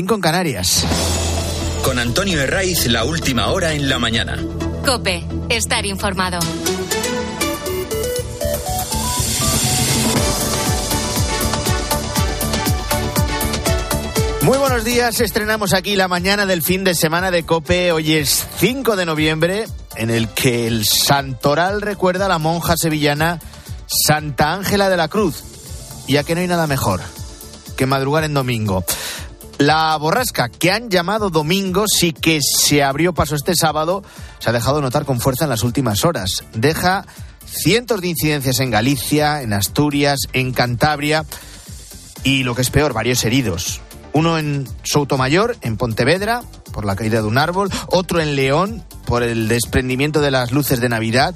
5 en Canarias. Con Antonio Herraiz, la última hora en la mañana. Cope, estar informado. Muy buenos días, estrenamos aquí la mañana del fin de semana de Cope. Hoy es 5 de noviembre, en el que el santoral recuerda a la monja sevillana Santa Ángela de la Cruz. Ya que no hay nada mejor que madrugar en domingo. La borrasca que han llamado domingo sí que se abrió paso este sábado, se ha dejado notar con fuerza en las últimas horas. Deja cientos de incidencias en Galicia, en Asturias, en Cantabria y lo que es peor, varios heridos. Uno en Soutomayor, en Pontevedra, por la caída de un árbol, otro en León, por el desprendimiento de las luces de Navidad,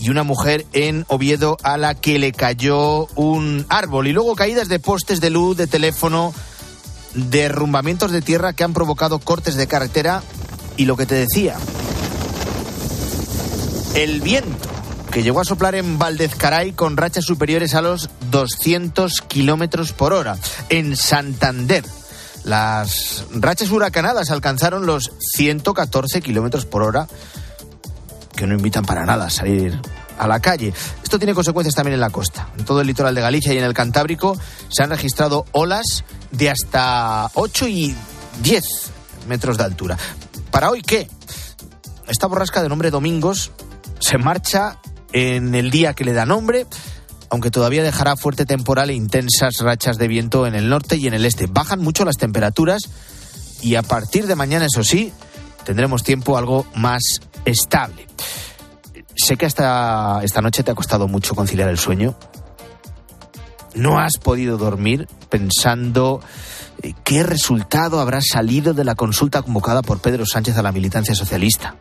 y una mujer en Oviedo a la que le cayó un árbol. Y luego caídas de postes de luz, de teléfono, derrumbamientos de tierra que han provocado cortes de carretera y lo que te decía, el viento que llegó a soplar en Valdezcaray con rachas superiores a los 200 kilómetros por hora. En Santander, las rachas huracanadas alcanzaron los 114 kilómetros por hora, que no invitan para nada a salir a la calle. Esto tiene consecuencias también en la costa. En todo el litoral de Galicia y en el Cantábrico se han registrado olas de hasta 8 y 10 metros de altura. ¿Para hoy qué? Esta borrasca de nombre Domingos se marcha en el día que le da nombre, aunque todavía dejará fuerte temporal e intensas rachas de viento en el norte y en el este. Bajan mucho las temperaturas y a partir de mañana, eso sí, tendremos tiempo algo más estable. Sé que hasta esta noche te ha costado mucho conciliar el sueño. No has podido dormir pensando eh, qué resultado habrá salido de la consulta convocada por Pedro Sánchez a la militancia socialista.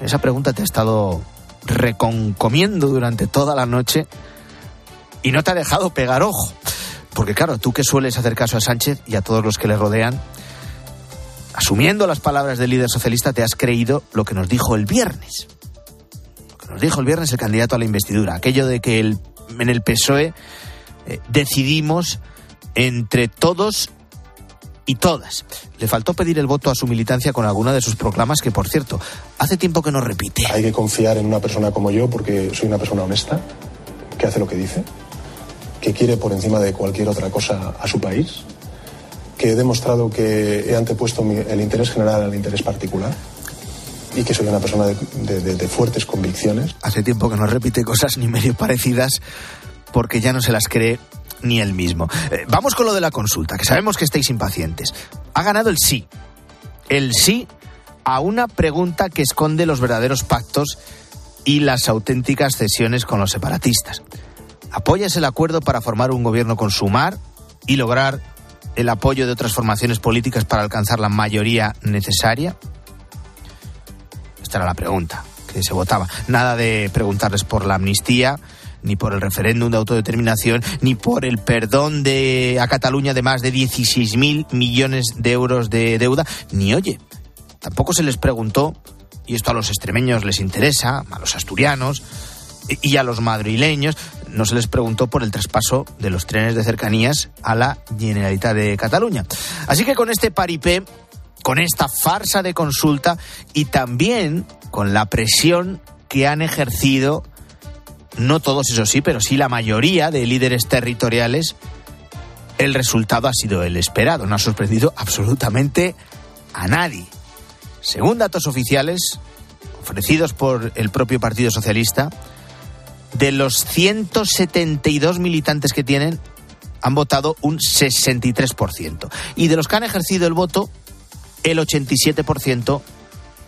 Esa pregunta te ha estado reconcomiendo durante toda la noche y no te ha dejado pegar ojo. Porque claro, tú que sueles hacer caso a Sánchez y a todos los que le rodean, asumiendo las palabras del líder socialista, te has creído lo que nos dijo el viernes. Lo que nos dijo el viernes el candidato a la investidura. Aquello de que el, en el PSOE eh, decidimos entre todos y todas. Le faltó pedir el voto a su militancia con alguna de sus proclamas que, por cierto, hace tiempo que no repite. Hay que confiar en una persona como yo porque soy una persona honesta, que hace lo que dice, que quiere por encima de cualquier otra cosa a su país, que he demostrado que he antepuesto el interés general al interés particular y que soy una persona de, fuertes convicciones. Hace tiempo que no repite cosas ni medio parecidas porque ya no se las cree ni él mismo. Eh, vamos con lo de la consulta, que sabemos que estáis impacientes. Ha ganado el sí. El sí a una pregunta que esconde los verdaderos pactos y las auténticas cesiones con los separatistas. ¿Apoyas el acuerdo para formar un gobierno con Sumar y lograr el apoyo de otras formaciones políticas para alcanzar la mayoría necesaria? Esta era la pregunta que se votaba. Nada de preguntarles por la amnistía, ni por el referéndum de autodeterminación, ni por el perdón de a Cataluña de más de 16.000 millones de euros de deuda, ni oye, tampoco se les preguntó, y esto a los extremeños les interesa, a los asturianos y- a los madrileños, no se les preguntó por el traspaso de los trenes de cercanías a la Generalitat de Cataluña. Así que con este paripé, con esta farsa de consulta y también con la presión que han ejercido, no todos eso sí, pero sí la mayoría de líderes territoriales, el resultado ha sido el esperado. No ha sorprendido absolutamente a nadie. Según datos oficiales ofrecidos por el propio Partido Socialista, de los 172 militantes que tienen, han votado un 63%. Y de los que han ejercido el voto, el 87%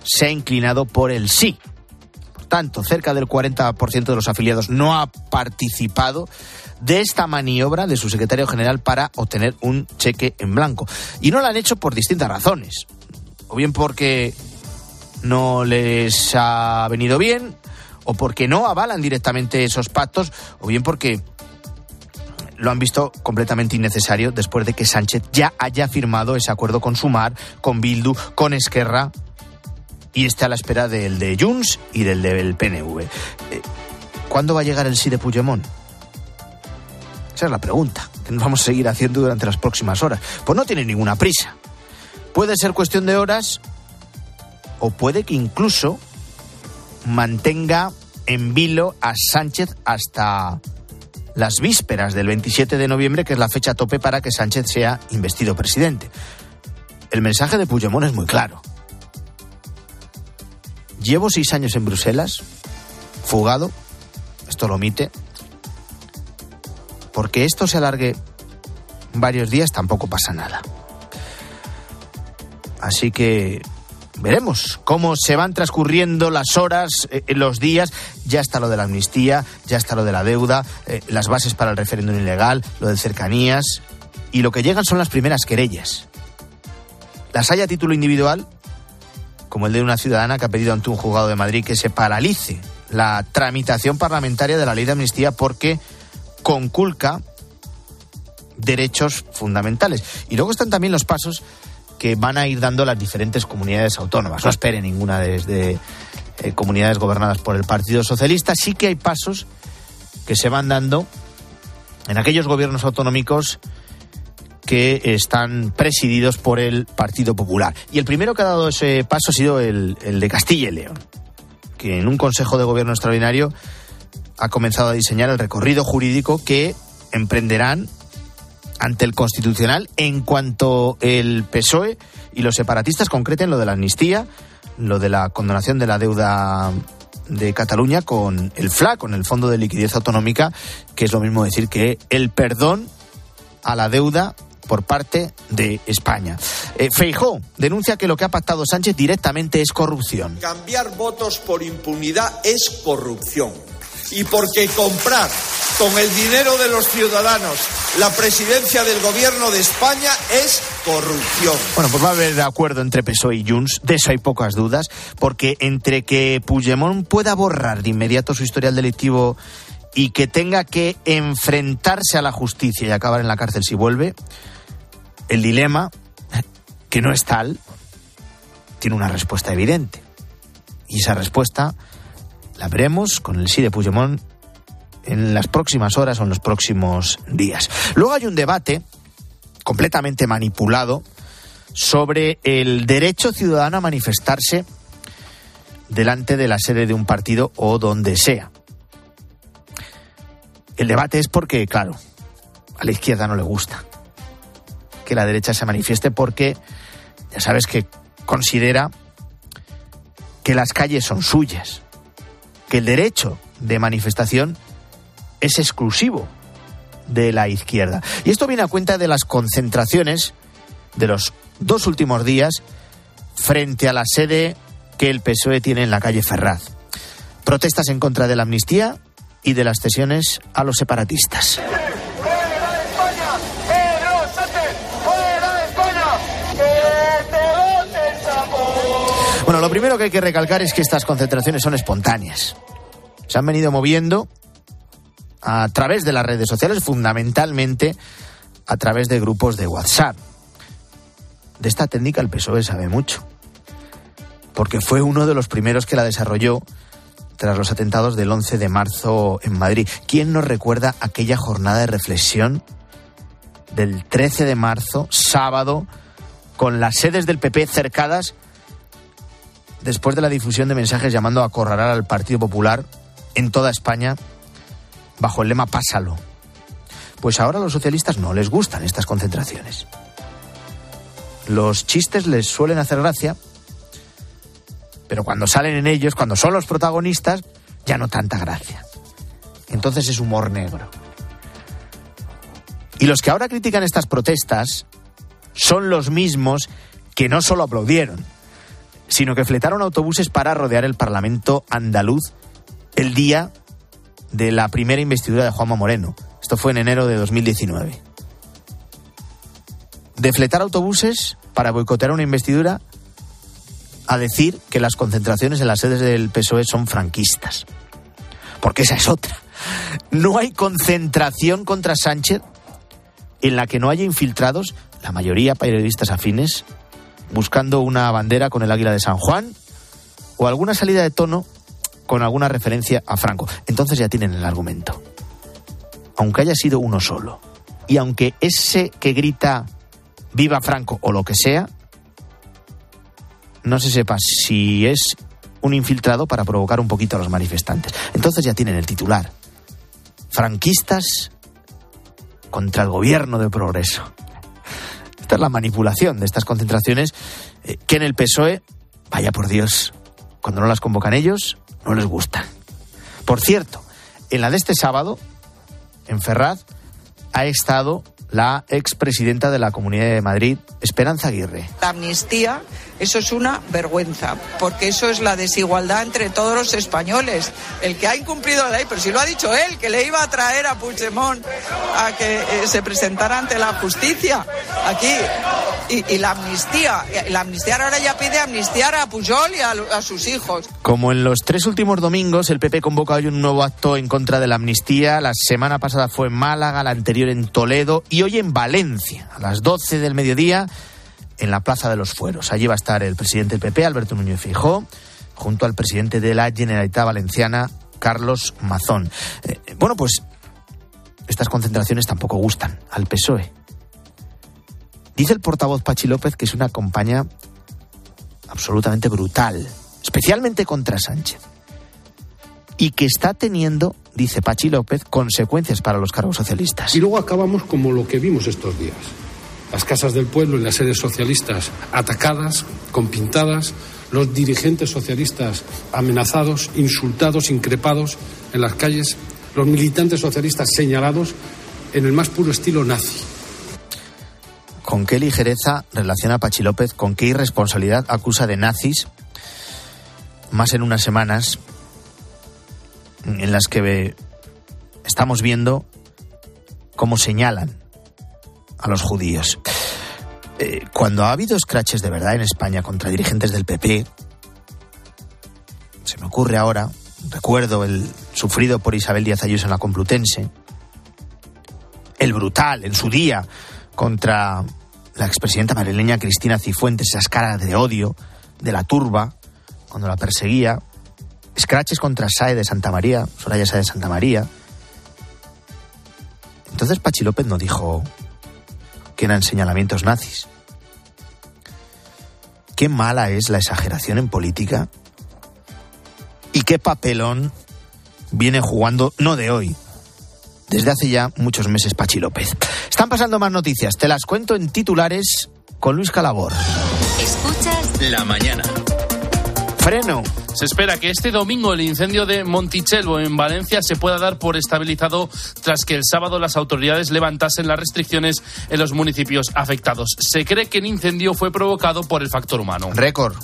se ha inclinado por el sí. Por tanto, cerca del 40% de los afiliados no ha participado de esta maniobra de su secretario general para obtener un cheque en blanco. Y no lo han hecho por distintas razones. O bien porque no les ha venido bien, o porque no avalan directamente esos pactos, o bien porque lo han visto completamente innecesario después de que Sánchez ya haya firmado ese acuerdo con Sumar, con Bildu, con Esquerra y está a la espera del de Junts y del del PNV. Eh, ¿Cuándo va a llegar el sí de Puigdemont? Esa es la pregunta que nos vamos a seguir haciendo durante las próximas horas. Pues no tiene ninguna prisa. Puede ser cuestión de horas o puede que incluso mantenga en vilo a Sánchez hasta las vísperas del 27 de noviembre, que es la fecha tope para que Sánchez sea investido presidente. El mensaje de Puigdemont es muy claro. Llevo seis años en Bruselas, fugado, esto lo omite, porque esto se alargue varios días tampoco pasa nada. Así que veremos cómo se van transcurriendo las horas, eh, los días. Ya está lo de la amnistía, ya está lo de la deuda, eh, las bases para el referéndum ilegal, lo de cercanías. Y lo que llegan son las primeras querellas. Las hay a título individual, como el de una ciudadana que ha pedido ante un juzgado de Madrid que se paralice la tramitación parlamentaria de la ley de amnistía porque conculca derechos fundamentales. Y luego están también los pasos que van a ir dando las diferentes comunidades autónomas. No espere ninguna desde eh, comunidades gobernadas por el Partido Socialista. Sí que hay pasos que se van dando en aquellos gobiernos autonómicos que están presididos por el Partido Popular. Y el primero que ha dado ese paso ha sido el, el de Castilla y León, que en un Consejo de Gobierno extraordinario ha comenzado a diseñar el recorrido jurídico que emprenderán ante el Constitucional en cuanto el PSOE y los separatistas concreten lo de la amnistía, lo de la condonación de la deuda de Cataluña con el FLA, con el Fondo de Liquidez Autonómica, que es lo mismo decir que el perdón a la deuda por parte de España. Eh, Feijó denuncia que lo que ha pactado Sánchez directamente es corrupción. Cambiar votos por impunidad es corrupción. Y porque comprar con el dinero de los ciudadanos la presidencia del gobierno de España es corrupción. Bueno, pues va a haber acuerdo entre PSOE y Junts, de eso hay pocas dudas, porque entre que Puigdemont pueda borrar de inmediato su historial delictivo y que tenga que enfrentarse a la justicia y acabar en la cárcel si vuelve, el dilema, que no es tal, tiene una respuesta evidente. Y esa respuesta la veremos con el sí de Puigdemont en las próximas horas o en los próximos días. Luego hay un debate completamente manipulado sobre el derecho ciudadano a manifestarse delante de la sede de un partido o donde sea. El debate es porque, claro, a la izquierda no le gusta que la derecha se manifieste porque ya sabes que considera que las calles son suyas, que el derecho de manifestación es exclusivo de la izquierda. Y esto viene a cuenta de las concentraciones de los dos últimos días frente a la sede que el PSOE tiene en la calle Ferraz. Protestas en contra de la amnistía y de las cesiones a los separatistas. Bueno, lo primero que hay que recalcar es que estas concentraciones son espontáneas. Se han venido moviendo a través de las redes sociales, fundamentalmente a través de grupos de WhatsApp. De esta técnica el PSOE sabe mucho, porque fue uno de los primeros que la desarrolló tras los atentados del 11 de marzo en Madrid. ¿Quién nos recuerda aquella jornada de reflexión del 13 de marzo, sábado, con las sedes del PP cercadas después de la difusión de mensajes llamando a acorralar al Partido Popular en toda España bajo el lema Pásalo. Pues ahora a los socialistas no les gustan estas concentraciones. Los chistes les suelen hacer gracia, pero cuando salen en ellos, cuando son los protagonistas, ya no tanta gracia. Entonces es humor negro. Y los que ahora critican estas protestas son los mismos que no solo aplaudieron, sino que fletaron autobuses para rodear el Parlamento andaluz el día de la primera investidura de Juanma Moreno. Esto fue en enero de 2019. De fletar autobuses para boicotear una investidura a decir que las concentraciones en las sedes del PSOE son franquistas. Porque esa es otra. No hay concentración contra Sánchez en la que no haya infiltrados, la mayoría periodistas afines, buscando una bandera con el águila de San Juan o alguna salida de tono con alguna referencia a Franco. Entonces ya tienen el argumento. aunque haya sido uno solo, y aunque ese que grita viva Franco o lo que sea, no se sepa si es un infiltrado para provocar un poquito a los manifestantes. Entonces ya tienen el titular. Franquistas contra el gobierno de progreso. Esta es la manipulación de estas concentraciones eh, que en el PSOE, vaya por Dios, cuando no las convocan ellos, no les gusta. Por cierto, en la de este sábado, en Ferraz, ha estado la expresidenta de la Comunidad de Madrid, Esperanza Aguirre. La amnistía, eso es una vergüenza, porque eso es la desigualdad entre todos los españoles. El que ha incumplido la ley, pero si lo ha dicho él, que le iba a traer a Puigdemont a que eh, se presentara ante la justicia aquí. Y, la amnistía, la amnistía ahora ya pide amnistiar a Pujol y a, sus hijos. Como en los tres últimos domingos, el PP convoca hoy un nuevo acto en contra de la amnistía. La semana pasada fue en Málaga, la anterior en Toledo y hoy en Valencia, a las 12 del mediodía, en la Plaza de los Fueros. Allí va a estar el presidente del PP, Alberto Núñez Fijó, junto al presidente de la Generalitat Valenciana, Carlos Mazón. Eh, bueno, pues estas concentraciones tampoco gustan al PSOE. Dice el portavoz Pachi López que es una campaña absolutamente brutal, especialmente contra Sánchez, y que está teniendo, dice Pachi López, consecuencias para los cargos socialistas. Y luego acabamos como lo que vimos estos días. Las casas del pueblo y las sedes socialistas atacadas, con pintadas, los dirigentes socialistas amenazados, insultados, increpados en las calles, los militantes socialistas señalados en el más puro estilo nazi. Con qué ligereza relaciona Pachi López, con qué irresponsabilidad acusa de nazis, más en unas semanas en las que estamos viendo cómo señalan a los judíos. Eh, cuando ha habido scratches de verdad en España contra dirigentes del PP, se me ocurre ahora, recuerdo el sufrido por Isabel Díaz Ayuso en la Complutense, el brutal en su día contra la expresidenta madrileña Cristina Cifuentes, esas caras de odio de la turba cuando la perseguía, scratches contra Sae de Santa María, Soraya Sae de Santa María. Entonces Pachi López no dijo que eran señalamientos nazis. Qué mala es la exageración en política y qué papelón viene jugando, no de hoy, desde hace ya muchos meses Pachi López. Están pasando más noticias, te las cuento en titulares con Luis Calabor. Escuchas la mañana. Freno. Se espera que este domingo el incendio de Monticelvo en Valencia se pueda dar por estabilizado tras que el sábado las autoridades levantasen las restricciones en los municipios afectados. Se cree que el incendio fue provocado por el factor humano. Récord.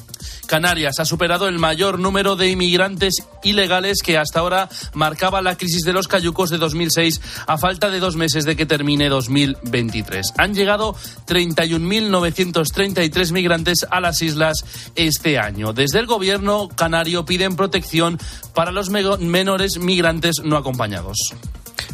Canarias ha superado el mayor número de inmigrantes ilegales que hasta ahora marcaba la crisis de los cayucos de 2006 a falta de dos meses de que termine 2023. Han llegado 31.933 migrantes a las islas este año. Desde el gobierno canario piden protección para los menores migrantes no acompañados.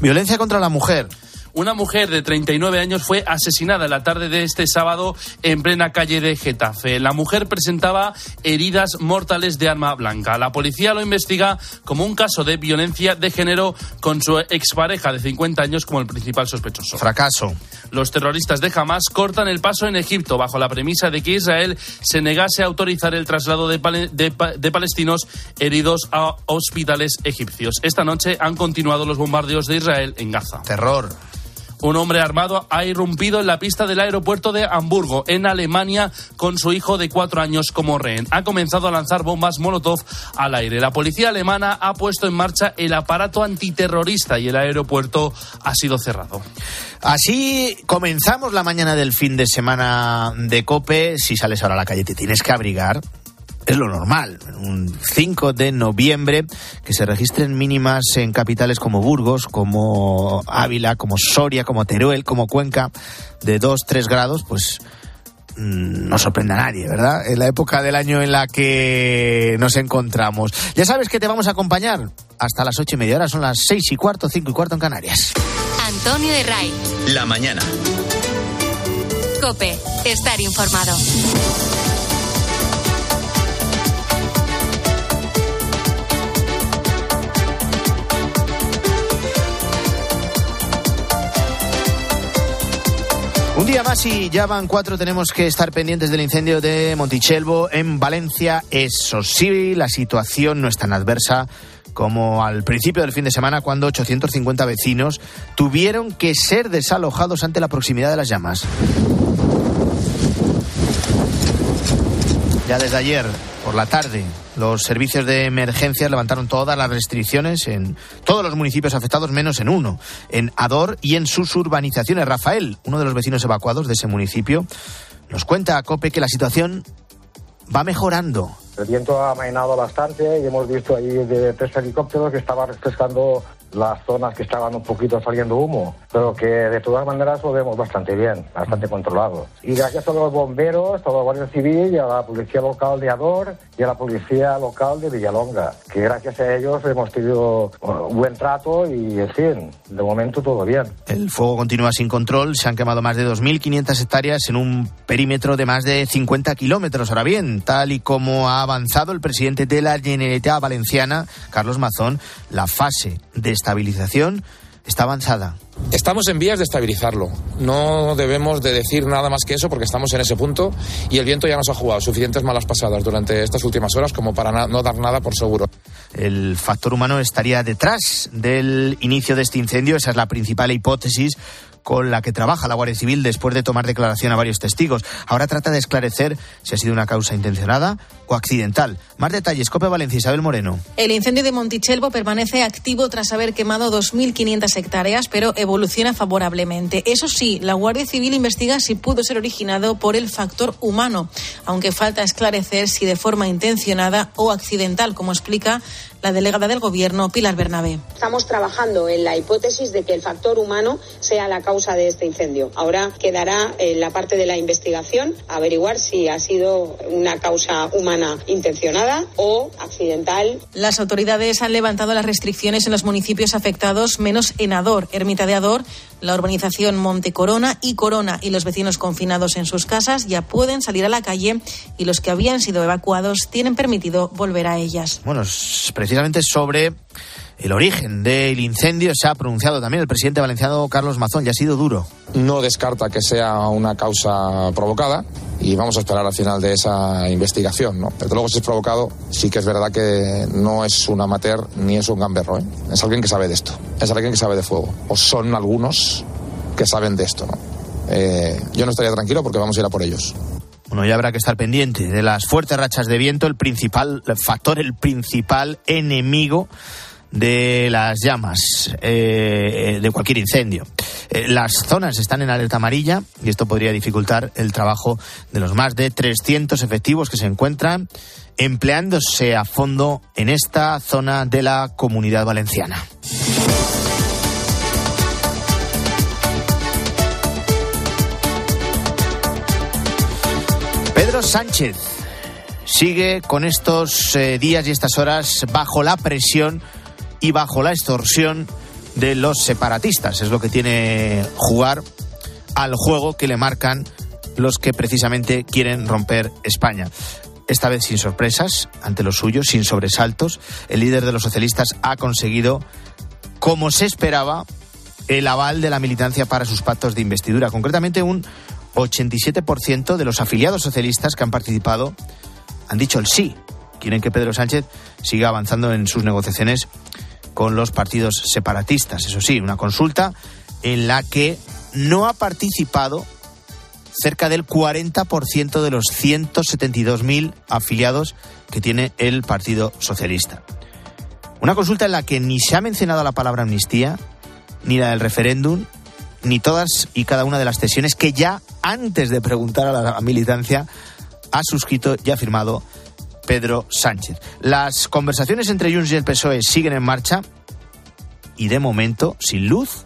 Violencia contra la mujer. Una mujer de 39 años fue asesinada la tarde de este sábado en plena calle de Getafe. La mujer presentaba heridas mortales de arma blanca. La policía lo investiga como un caso de violencia de género con su expareja de 50 años como el principal sospechoso. Fracaso. Los terroristas de Hamas cortan el paso en Egipto bajo la premisa de que Israel se negase a autorizar el traslado de, de palestinos heridos a hospitales egipcios. Esta noche han continuado los bombardeos de Israel en Gaza. Terror. Un hombre armado ha irrumpido en la pista del aeropuerto de Hamburgo, en Alemania, con su hijo de cuatro años como rehén. Ha comenzado a lanzar bombas Molotov al aire. La policía alemana ha puesto en marcha el aparato antiterrorista y el aeropuerto ha sido cerrado. Así comenzamos la mañana del fin de semana de Cope. Si sales ahora a la calle te tienes que abrigar es lo normal. Un 5 de noviembre que se registren mínimas en capitales como Burgos, como Ávila, como Soria, como Teruel, como Cuenca, de 2-3 grados, pues mm, no sorprende a nadie, ¿verdad? En la época del año en la que nos encontramos. Ya sabes que te vamos a acompañar hasta las ocho y media. Ahora son las seis y cuarto, cinco y cuarto en Canarias. Antonio de Ray. La mañana. Cope, estar informado. Un día más y ya van cuatro, tenemos que estar pendientes del incendio de Montichelvo en Valencia. Eso sí, la situación no es tan adversa como al principio del fin de semana cuando 850 vecinos tuvieron que ser desalojados ante la proximidad de las llamas. Ya desde ayer por la tarde, los servicios de emergencia levantaron todas las restricciones en todos los municipios afectados, menos en uno, en Ador y en sus urbanizaciones. Rafael, uno de los vecinos evacuados de ese municipio, nos cuenta a COPE que la situación va mejorando. El viento ha amainado bastante y hemos visto ahí de tres helicópteros que estaban refrescando las zonas que estaban un poquito saliendo humo, pero que de todas maneras lo vemos bastante bien, bastante controlado. Y gracias a los bomberos, a la Guardia Civil y a la Policía Local de Ador y a la Policía Local de Villalonga, que gracias a ellos hemos tenido un buen trato y, en fin, de momento todo bien. El fuego continúa sin control, se han quemado más de 2.500 hectáreas en un perímetro de más de 50 kilómetros. Ahora bien, tal y como ha avanzado el presidente de la Generalitat Valenciana, Carlos Mazón, la fase de estabilización está avanzada. Estamos en vías de estabilizarlo. No debemos de decir nada más que eso porque estamos en ese punto y el viento ya nos ha jugado suficientes malas pasadas durante estas últimas horas como para no dar nada por seguro. El factor humano estaría detrás del inicio de este incendio. Esa es la principal hipótesis con la que trabaja la Guardia Civil después de tomar declaración a varios testigos. Ahora trata de esclarecer si ha sido una causa intencionada o accidental. Más detalles, Cope Valencia, Isabel Moreno. El incendio de Montichelvo permanece activo tras haber quemado 2.500 hectáreas, pero evoluciona favorablemente. Eso sí, la Guardia Civil investiga si pudo ser originado por el factor humano, aunque falta esclarecer si de forma intencionada o accidental, como explica la delegada del Gobierno, Pilar Bernabé. Estamos trabajando en la hipótesis de que el factor humano sea la causa de este incendio. Ahora quedará en la parte de la investigación averiguar si ha sido una causa humana intencionada o accidental. Las autoridades han levantado las restricciones en los municipios afectados, menos en Ador, Ermita de Ador, la urbanización Monte Corona y Corona y los vecinos confinados en sus casas ya pueden salir a la calle y los que habían sido evacuados tienen permitido volver a ellas. Bueno, precisamente sobre el origen del incendio se ha pronunciado también el presidente valenciano Carlos Mazón, ya ha sido duro. No descarta que sea una causa provocada y vamos a esperar al final de esa investigación. ¿no? Pero luego, si es provocado, sí que es verdad que no es un amateur ni es un gamberro. ¿eh? Es alguien que sabe de esto, es alguien que sabe de fuego. O son algunos que saben de esto. ¿no? Eh, yo no estaría tranquilo porque vamos a ir a por ellos. Bueno, ya habrá que estar pendiente de las fuertes rachas de viento, el principal factor, el principal enemigo de las llamas, eh, de cualquier incendio. Eh, las zonas están en alerta amarilla y esto podría dificultar el trabajo de los más de 300 efectivos que se encuentran empleándose a fondo en esta zona de la comunidad valenciana. Pedro Sánchez sigue con estos eh, días y estas horas bajo la presión y bajo la extorsión de los separatistas. Es lo que tiene jugar al juego que le marcan los que precisamente quieren romper España. Esta vez sin sorpresas ante los suyos, sin sobresaltos. El líder de los socialistas ha conseguido, como se esperaba, el aval de la militancia para sus pactos de investidura. Concretamente, un 87% de los afiliados socialistas que han participado han dicho el sí. Quieren que Pedro Sánchez siga avanzando en sus negociaciones con los partidos separatistas. Eso sí, una consulta en la que no ha participado cerca del 40% de los 172.000 afiliados que tiene el Partido Socialista. Una consulta en la que ni se ha mencionado la palabra amnistía, ni la del referéndum, ni todas y cada una de las cesiones que ya antes de preguntar a la militancia ha suscrito y ha firmado Pedro Sánchez. Las conversaciones entre Junts y el PSOE siguen en marcha y de momento sin luz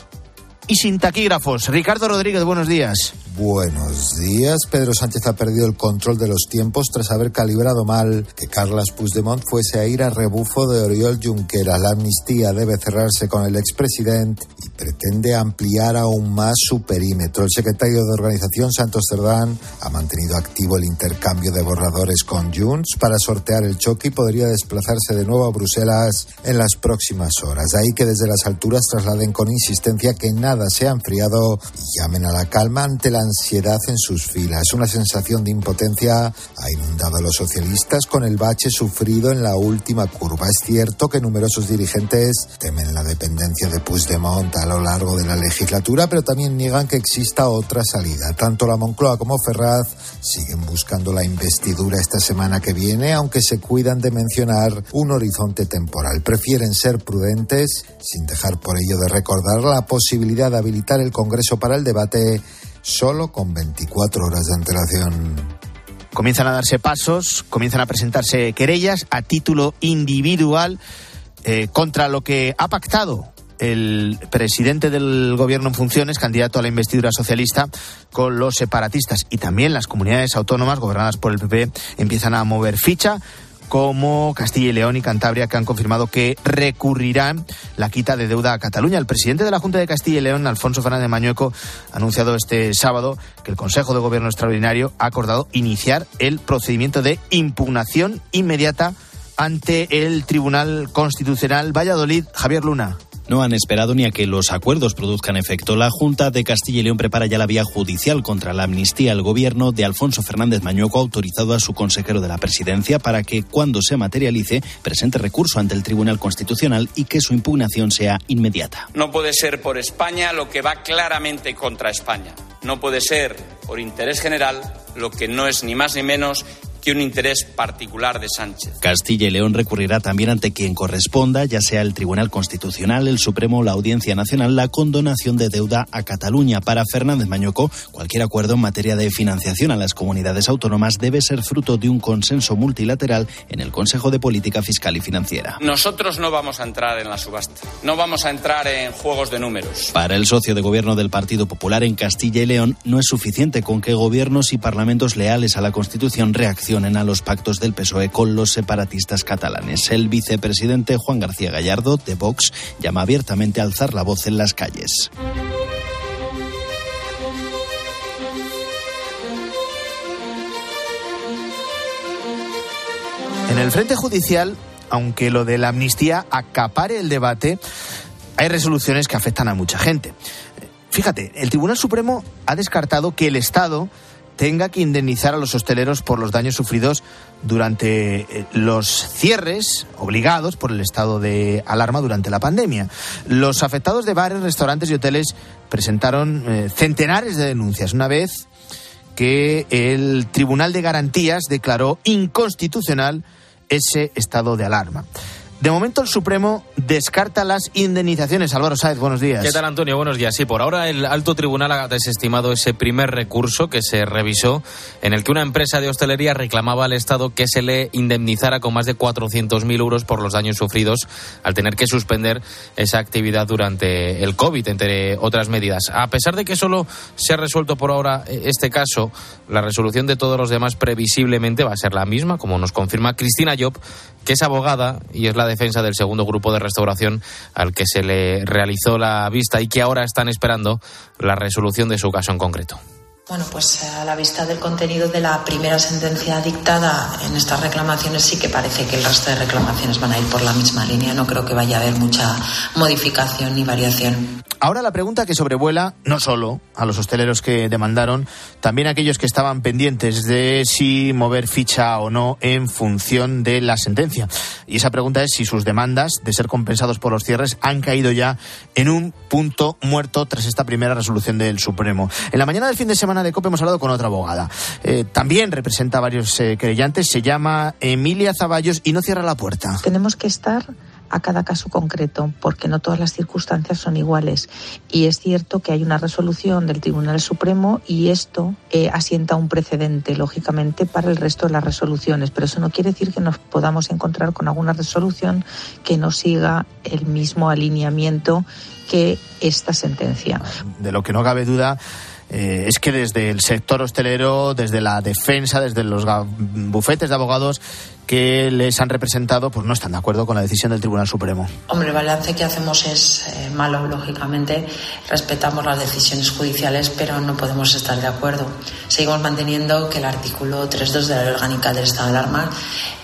y sin taquígrafos. Ricardo Rodríguez, buenos días. Buenos días. Pedro Sánchez ha perdido el control de los tiempos tras haber calibrado mal que Carlas Puigdemont fuese a ir a rebufo de Oriol Junqueras. La amnistía debe cerrarse con el expresidente y pretende ampliar aún más su perímetro. El secretario de Organización, Santos Cerdán, ha mantenido activo el intercambio de borradores con Junts para sortear el choque y podría desplazarse de nuevo a Bruselas en las próximas horas. De ahí que desde las alturas trasladen con insistencia que nada se ha enfriado y llamen a la calma ante la ansiedad en sus filas. Una sensación de impotencia ha inundado a los socialistas con el bache sufrido en la última curva. Es cierto que numerosos dirigentes temen la dependencia de Puigdemont a lo largo de la legislatura, pero también niegan que exista otra salida. Tanto la Moncloa como Ferraz siguen buscando la investidura esta semana que viene, aunque se cuidan de mencionar un horizonte temporal. Prefieren ser prudentes, sin dejar por ello de recordar la posibilidad de habilitar el Congreso para el debate solo con 24 horas de antelación. Comienzan a darse pasos, comienzan a presentarse querellas a título individual eh, contra lo que ha pactado el presidente del gobierno en funciones, candidato a la investidura socialista, con los separatistas y también las comunidades autónomas gobernadas por el PP empiezan a mover ficha como Castilla y León y Cantabria, que han confirmado que recurrirán la quita de deuda a Cataluña. El presidente de la Junta de Castilla y León, Alfonso Fernández Mañueco, ha anunciado este sábado que el Consejo de Gobierno Extraordinario ha acordado iniciar el procedimiento de impugnación inmediata ante el Tribunal Constitucional Valladolid. Javier Luna. No han esperado ni a que los acuerdos produzcan efecto. La Junta de Castilla y León prepara ya la vía judicial contra la amnistía. El gobierno de Alfonso Fernández Mañueco autorizado a su consejero de la presidencia para que, cuando se materialice, presente recurso ante el Tribunal Constitucional y que su impugnación sea inmediata. No puede ser por España lo que va claramente contra España. No puede ser por interés general lo que no es ni más ni menos que un interés particular de Sánchez. Castilla y León recurrirá también ante quien corresponda, ya sea el Tribunal Constitucional, el Supremo o la Audiencia Nacional, la condonación de deuda a Cataluña. Para Fernández Mañoco, cualquier acuerdo en materia de financiación a las comunidades autónomas debe ser fruto de un consenso multilateral en el Consejo de Política Fiscal y Financiera. Nosotros no vamos a entrar en la subasta, no vamos a entrar en juegos de números. Para el socio de gobierno del Partido Popular en Castilla y León, no es suficiente con que gobiernos y parlamentos leales a la Constitución reaccionen a los pactos del PSOE con los separatistas catalanes. El vicepresidente Juan García Gallardo, de Vox, llama abiertamente a alzar la voz en las calles. En el frente judicial, aunque lo de la amnistía acapare el debate, hay resoluciones que afectan a mucha gente. Fíjate, el Tribunal Supremo ha descartado que el Estado tenga que indemnizar a los hosteleros por los daños sufridos durante eh, los cierres obligados por el estado de alarma durante la pandemia. Los afectados de bares, restaurantes y hoteles presentaron eh, centenares de denuncias una vez que el Tribunal de Garantías declaró inconstitucional ese estado de alarma. De momento el Supremo descarta las indemnizaciones. Álvaro Sáez, buenos días. ¿Qué tal, Antonio? Buenos días. Sí, por ahora el alto tribunal ha desestimado ese primer recurso que se revisó en el que una empresa de hostelería reclamaba al Estado que se le indemnizara con más de 400.000 euros por los daños sufridos al tener que suspender esa actividad durante el COVID, entre otras medidas. A pesar de que solo se ha resuelto por ahora eh, este caso, la resolución de todos los demás previsiblemente va a ser la misma, como nos confirma Cristina Job, que es abogada y es la defensa del segundo grupo de restauración al que se le realizó la vista y que ahora están esperando la resolución de su caso en concreto. Bueno, pues eh, a la vista del contenido de la primera sentencia dictada en estas reclamaciones sí que parece que el resto de reclamaciones van a ir por la misma línea. No creo que vaya a haber mucha modificación ni variación. Ahora la pregunta que sobrevuela no solo a los hosteleros que demandaron, también a aquellos que estaban pendientes de si mover ficha o no en función de la sentencia. Y esa pregunta es si sus demandas de ser compensados por los cierres han caído ya en un punto muerto tras esta primera resolución del Supremo. En la mañana del fin de semana de COPE hemos hablado con otra abogada. Eh, también representa a varios eh, creyentes, se llama Emilia Zaballos y no cierra la puerta. Tenemos que estar a cada caso concreto, porque no todas las circunstancias son iguales. Y es cierto que hay una resolución del Tribunal Supremo y esto eh, asienta un precedente, lógicamente, para el resto de las resoluciones. Pero eso no quiere decir que nos podamos encontrar con alguna resolución que no siga el mismo alineamiento que esta sentencia. De lo que no cabe duda eh, es que desde el sector hostelero, desde la defensa, desde los bufetes de abogados que les han representado, pues no están de acuerdo con la decisión del Tribunal Supremo. Hombre, el balance que hacemos es eh, malo, lógicamente. Respetamos las decisiones judiciales, pero no podemos estar de acuerdo. Seguimos manteniendo que el artículo 3.2 de la Orgánica del Estado de Alarma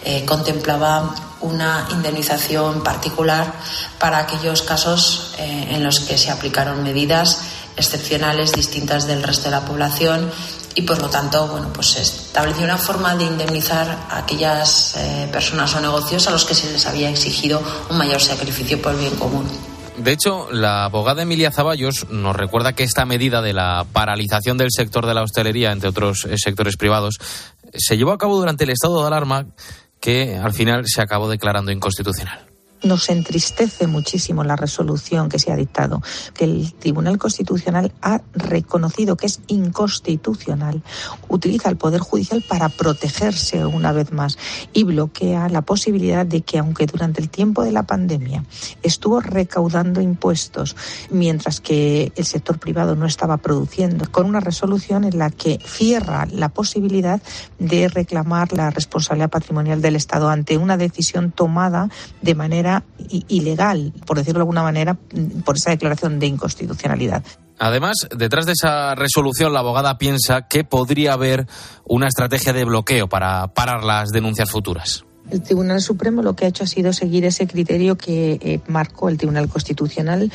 eh, contemplaba una indemnización particular para aquellos casos en los que se aplicaron medidas excepcionales, distintas del resto de la población y por lo tanto, bueno, pues se estableció una forma de indemnizar a aquellas eh, personas o negocios a los que se les había exigido un mayor sacrificio por el bien común. De hecho, la abogada Emilia Zaballos nos recuerda que esta medida de la paralización del sector de la hostelería, entre otros eh, sectores privados, se llevó a cabo durante el estado de alarma que al final se acabó declarando inconstitucional nos entristece muchísimo la resolución que se ha dictado, que el Tribunal Constitucional ha reconocido que es inconstitucional, utiliza el Poder Judicial para protegerse una vez más y bloquea la posibilidad de que, aunque durante el tiempo de la pandemia estuvo recaudando impuestos, mientras que el sector privado no estaba produciendo, con una resolución en la que cierra la posibilidad de reclamar la responsabilidad patrimonial del Estado ante una decisión tomada de manera ilegal, por decirlo de alguna manera, por esa declaración de inconstitucionalidad. Además, detrás de esa resolución, la abogada piensa que podría haber una estrategia de bloqueo para parar las denuncias futuras. El Tribunal Supremo lo que ha hecho ha sido seguir ese criterio que eh, marcó el Tribunal Constitucional,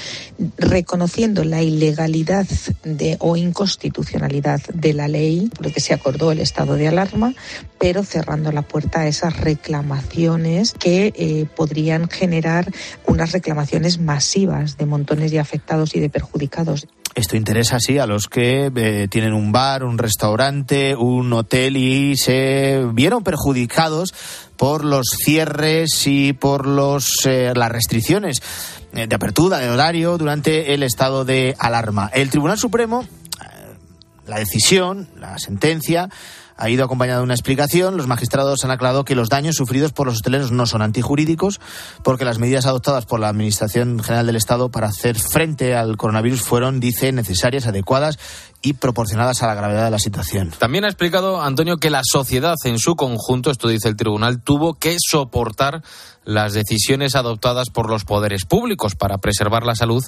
reconociendo la ilegalidad de, o inconstitucionalidad de la ley por el que se acordó el estado de alarma, pero cerrando la puerta a esas reclamaciones que eh, podrían generar unas reclamaciones masivas de montones de afectados y de perjudicados. Esto interesa, sí, a los que eh, tienen un bar, un restaurante, un hotel y se vieron perjudicados por los cierres y por los, eh, las restricciones eh, de apertura, de horario durante el estado de alarma. El Tribunal Supremo, la decisión, la sentencia, ha ido acompañada de una explicación. Los magistrados han aclarado que los daños sufridos por los hosteleros no son antijurídicos, porque las medidas adoptadas por la Administración General del Estado para hacer frente al coronavirus fueron, dice, necesarias, adecuadas y proporcionadas a la gravedad de la situación. También ha explicado Antonio que la sociedad en su conjunto, esto dice el tribunal, tuvo que soportar las decisiones adoptadas por los poderes públicos para preservar la salud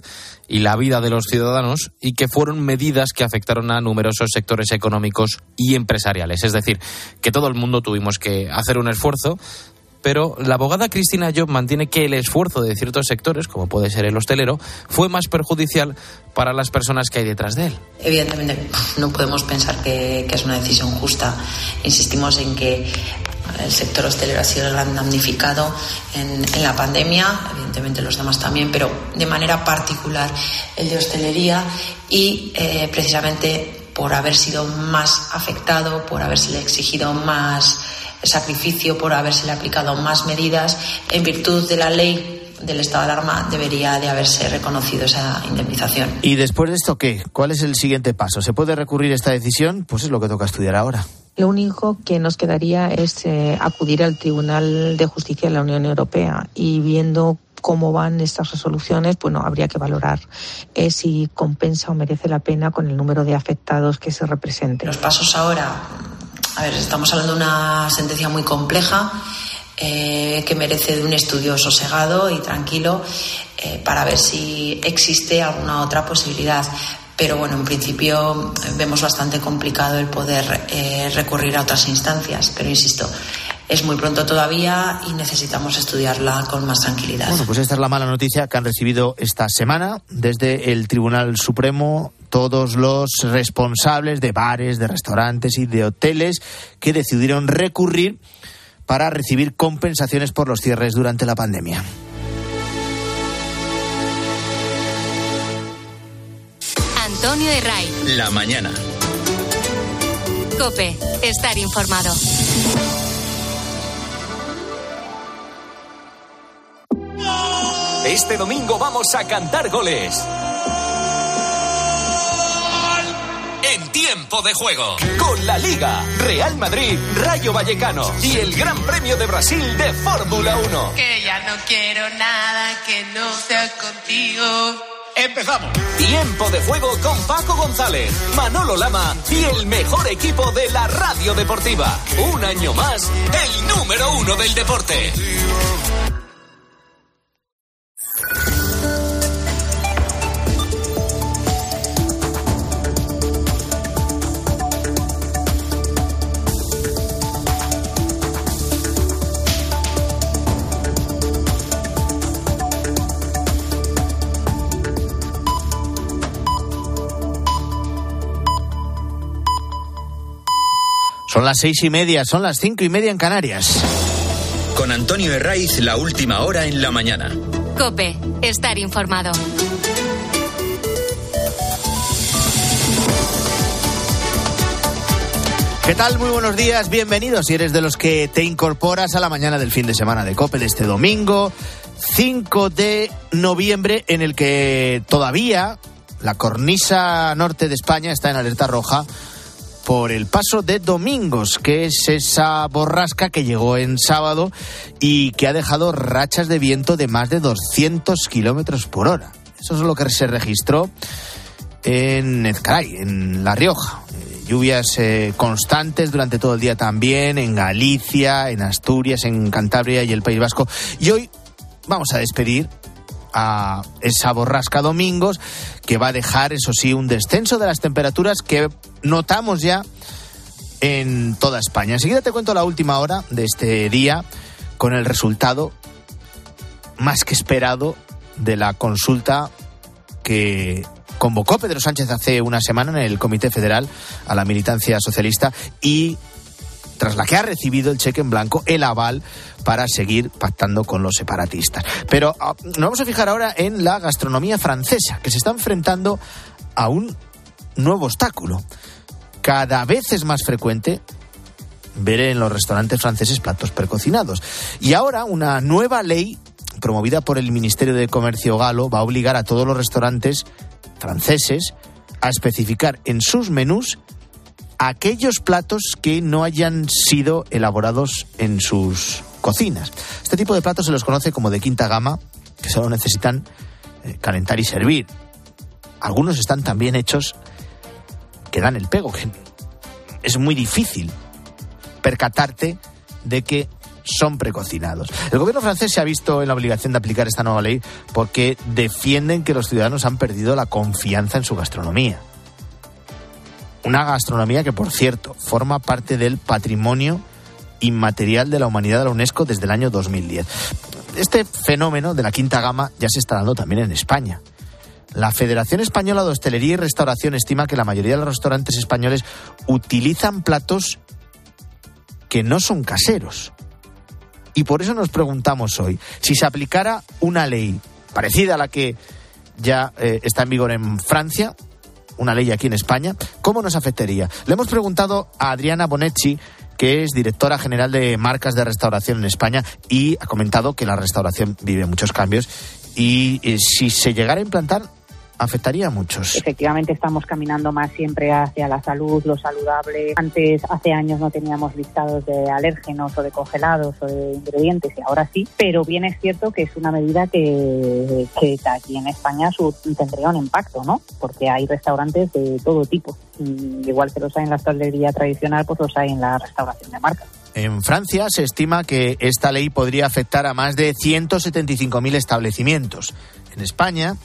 y la vida de los ciudadanos y que fueron medidas que afectaron a numerosos sectores económicos y empresariales. Es decir, que todo el mundo tuvimos que hacer un esfuerzo pero la abogada Cristina Job mantiene que el esfuerzo de ciertos sectores, como puede ser el hostelero, fue más perjudicial para las personas que hay detrás de él. Evidentemente, no podemos pensar que, es una decisión justa. Insistimos en que el sector hostelero ha sido el gran damnificado en, la pandemia, evidentemente los demás también, pero de manera particular el de hostelería y eh, precisamente por haber sido más afectado, por haberse exigido más sacrificio por haberse aplicado más medidas en virtud de la ley del estado de alarma debería de haberse reconocido esa indemnización. ¿Y después de esto qué? ¿Cuál es el siguiente paso? ¿Se puede recurrir esta decisión? Pues es lo que toca estudiar ahora. Lo único que nos quedaría es eh, acudir al Tribunal de Justicia de la Unión Europea y viendo cómo van estas resoluciones, bueno, habría que valorar eh, si compensa o merece la pena con el número de afectados que se represente. Los pasos ahora a ver, estamos hablando de una sentencia muy compleja eh, que merece de un estudio sosegado y tranquilo eh, para ver si existe alguna otra posibilidad. Pero bueno, en principio vemos bastante complicado el poder eh, recurrir a otras instancias. Pero insisto, es muy pronto todavía y necesitamos estudiarla con más tranquilidad. Bueno, pues esta es la mala noticia que han recibido esta semana desde el Tribunal Supremo todos los responsables de bares, de restaurantes y de hoteles que decidieron recurrir para recibir compensaciones por los cierres durante la pandemia. Antonio de La mañana. Cope, estar informado. Este domingo vamos a cantar goles. Tiempo de juego. Con la Liga, Real Madrid, Rayo Vallecano y el Gran Premio de Brasil de Fórmula 1. Que ya no quiero nada que no sea contigo. Empezamos. Tiempo de juego con Paco González, Manolo Lama y el mejor equipo de la radio deportiva. Un año más, el número uno del deporte. Las seis y media, son las cinco y media en Canarias. Con Antonio Herraiz, la última hora en la mañana. Cope, estar informado. ¿Qué tal? Muy buenos días, bienvenidos. Si eres de los que te incorporas a la mañana del fin de semana de Cope de este domingo, 5 de noviembre, en el que todavía la cornisa norte de España está en alerta roja por el paso de domingos, que es esa borrasca que llegó en sábado y que ha dejado rachas de viento de más de 200 kilómetros por hora. Eso es lo que se registró en Ezcaray, en La Rioja. Eh, lluvias eh, constantes durante todo el día también en Galicia, en Asturias, en Cantabria y el País Vasco. Y hoy vamos a despedir a esa borrasca domingos que va a dejar, eso sí, un descenso de las temperaturas que notamos ya en toda España. Enseguida te cuento la última hora de este día con el resultado más que esperado de la consulta que convocó Pedro Sánchez hace una semana en el Comité Federal a la militancia socialista y tras la que ha recibido el cheque en blanco, el aval para seguir pactando con los separatistas. Pero ah, nos vamos a fijar ahora en la gastronomía francesa, que se está enfrentando a un nuevo obstáculo. Cada vez es más frecuente ver en los restaurantes franceses platos precocinados. Y ahora una nueva ley promovida por el Ministerio de Comercio galo va a obligar a todos los restaurantes franceses a especificar en sus menús aquellos platos que no hayan sido elaborados en sus cocinas. Este tipo de platos se los conoce como de quinta gama, que solo necesitan eh, calentar y servir. Algunos están también hechos que dan el pego, que es muy difícil percatarte de que son precocinados. El gobierno francés se ha visto en la obligación de aplicar esta nueva ley porque defienden que los ciudadanos han perdido la confianza en su gastronomía. Una gastronomía que, por cierto, forma parte del patrimonio inmaterial de la humanidad de la UNESCO desde el año 2010. Este fenómeno de la quinta gama ya se está dando también en España. La Federación Española de Hostelería y Restauración estima que la mayoría de los restaurantes españoles utilizan platos que no son caseros. Y por eso nos preguntamos hoy, si se aplicara una ley parecida a la que ya eh, está en vigor en Francia, una ley aquí en España, ¿cómo nos afectaría? Le hemos preguntado a Adriana Bonetti, que es directora general de marcas de restauración en España y ha comentado que la restauración vive muchos cambios y eh, si se llegara a implantar afectaría a muchos. Efectivamente estamos caminando más siempre hacia la salud, lo saludable. Antes, hace años no teníamos listados de alérgenos o de congelados o de ingredientes y ahora sí, pero bien es cierto que es una medida que, que aquí en España su, tendría un impacto, ¿no? Porque hay restaurantes de todo tipo. Y igual que los hay en la hostelería tradicional, pues los hay en la restauración de marcas. En Francia se estima que esta ley podría afectar a más de 175.000 establecimientos. En España,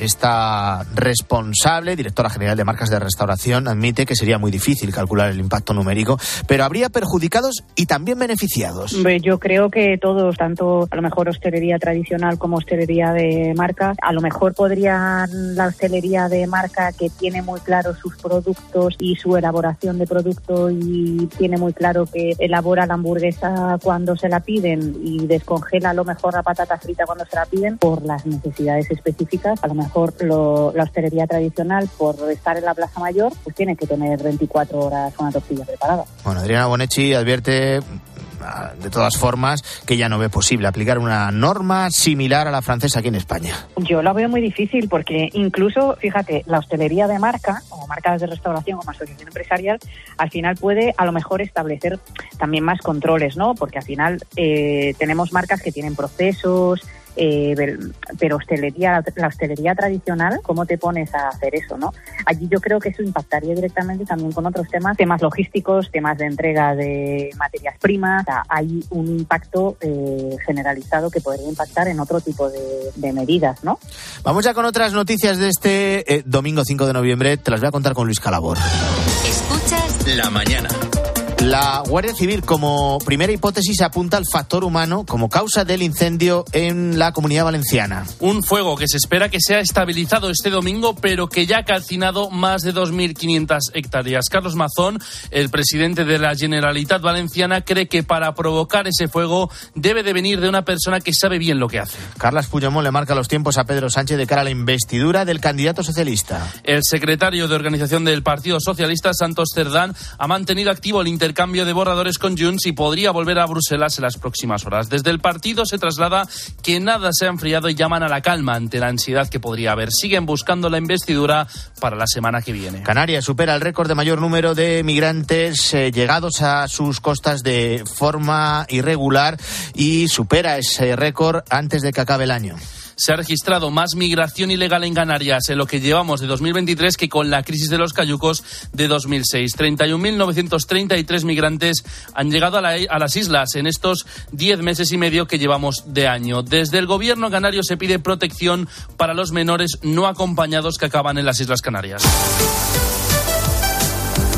esta responsable, directora general de marcas de restauración, admite que sería muy difícil calcular el impacto numérico, pero habría perjudicados y también beneficiados. Yo creo que todos, tanto a lo mejor hostelería tradicional como hostelería de marca, a lo mejor podrían la hostelería de marca que tiene muy claro sus productos y su elaboración de producto y tiene muy claro que elabora la hamburguesa cuando se la piden y descongela a lo mejor la patata frita cuando se la piden por las necesidades específicas, lo, la hostelería tradicional, por estar en la Plaza Mayor, pues tiene que tener 24 horas una tortilla preparada. Bueno, Adriana Bonetti advierte de todas formas, que ya no ve posible aplicar una norma similar a la francesa aquí en España. Yo la veo muy difícil porque incluso, fíjate, la hostelería de marca, como marcas de restauración, como asociación empresarial, al final puede a lo mejor establecer también más controles, ¿no? Porque al final eh, tenemos marcas que tienen procesos, eh, pero hostelería, la hostelería tradicional, ¿cómo te pones a hacer eso? no Allí yo creo que eso impactaría directamente también con otros temas, temas logísticos, temas de entrega de materias primas. hay un impacto eh, generalizado que podría impactar en otro tipo de, medidas, ¿no? Vamos ya con otras noticias de este eh, domingo 5 de noviembre. Te las voy a contar con Luis Calabor. Escuchas La mañana. La Guardia Civil, como primera hipótesis, apunta al factor humano como causa del incendio en la comunidad valenciana. Un fuego que se espera que sea estabilizado este domingo, pero que ya ha calcinado más de 2.500 hectáreas. Carlos Mazón, el presidente de la Generalitat Valenciana, cree que para provocar ese fuego debe de venir de una persona que sabe bien lo que hace. Carlas Puigdemont le marca los tiempos a Pedro Sánchez de cara a la investidura del candidato socialista. El secretario de organización del Partido Socialista, Santos Cerdán, ha mantenido activo el intercambio de borradores con Junts y podría volver a Bruselas en las próximas horas. Desde el partido se traslada que nada se ha enfriado y llaman a la calma ante la ansiedad que podría haber. Siguen buscando la investidura para la semana que viene. Canarias supera el récord de mayor número de migrantes eh, llegados a sus costas de forma irregular y supera ese récord antes de que acabe el año se ha registrado más migración ilegal en Canarias en lo que llevamos de 2023 que con la crisis de los cayucos de 2006. 31.933 migrantes han llegado a, a, las islas en estos 10 meses y medio que llevamos de año. Desde el gobierno canario se pide protección para los menores no acompañados que acaban en las Islas Canarias.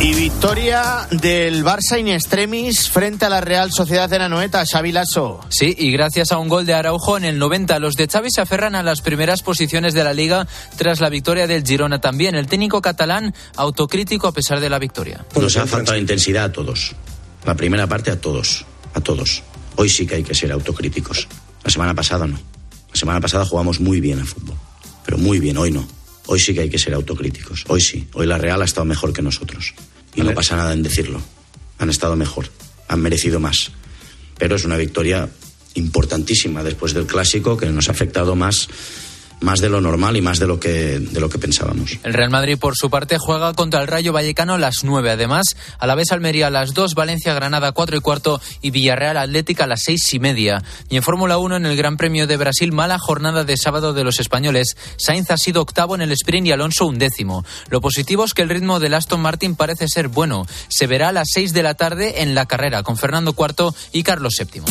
Y victoria del Barça in extremis frente a la Real Sociedad de la Noeta, Xavi Lasso. Sí, y gracias a un gol de Araujo en el 90, los de Xavi se aferran a las primeras posiciones de la liga tras la victoria del Girona también. El técnico catalán autocrítico a pesar de la victoria. Nos ha faltado intensidad a todos. La primera parte a todos, a todos. Hoy sí que hay que ser autocríticos. La semana pasada no. La semana pasada jugamos muy bien al fútbol, pero muy bien, hoy no. Hoy sí que hay que ser autocríticos. Hoy sí. Hoy la Real ha estado mejor que nosotros. Y no pasa nada en decirlo. Han estado mejor. Han merecido más. Pero es una victoria importantísima después del clásico que nos ha afectado más más de lo normal y más de lo que de lo que pensábamos. El Real Madrid por su parte juega contra el Rayo Vallecano a las 9. Además, a la vez Almería a las 2, Valencia Granada 4 y cuarto y Villarreal Atlética a las seis y media. Y en Fórmula 1 en el Gran Premio de Brasil, mala jornada de sábado de los españoles. Sainz ha sido octavo en el sprint y Alonso undécimo. Lo positivo es que el ritmo del Aston Martin parece ser bueno. Se verá a las 6 de la tarde en la carrera con Fernando Cuarto y Carlos Séptimo.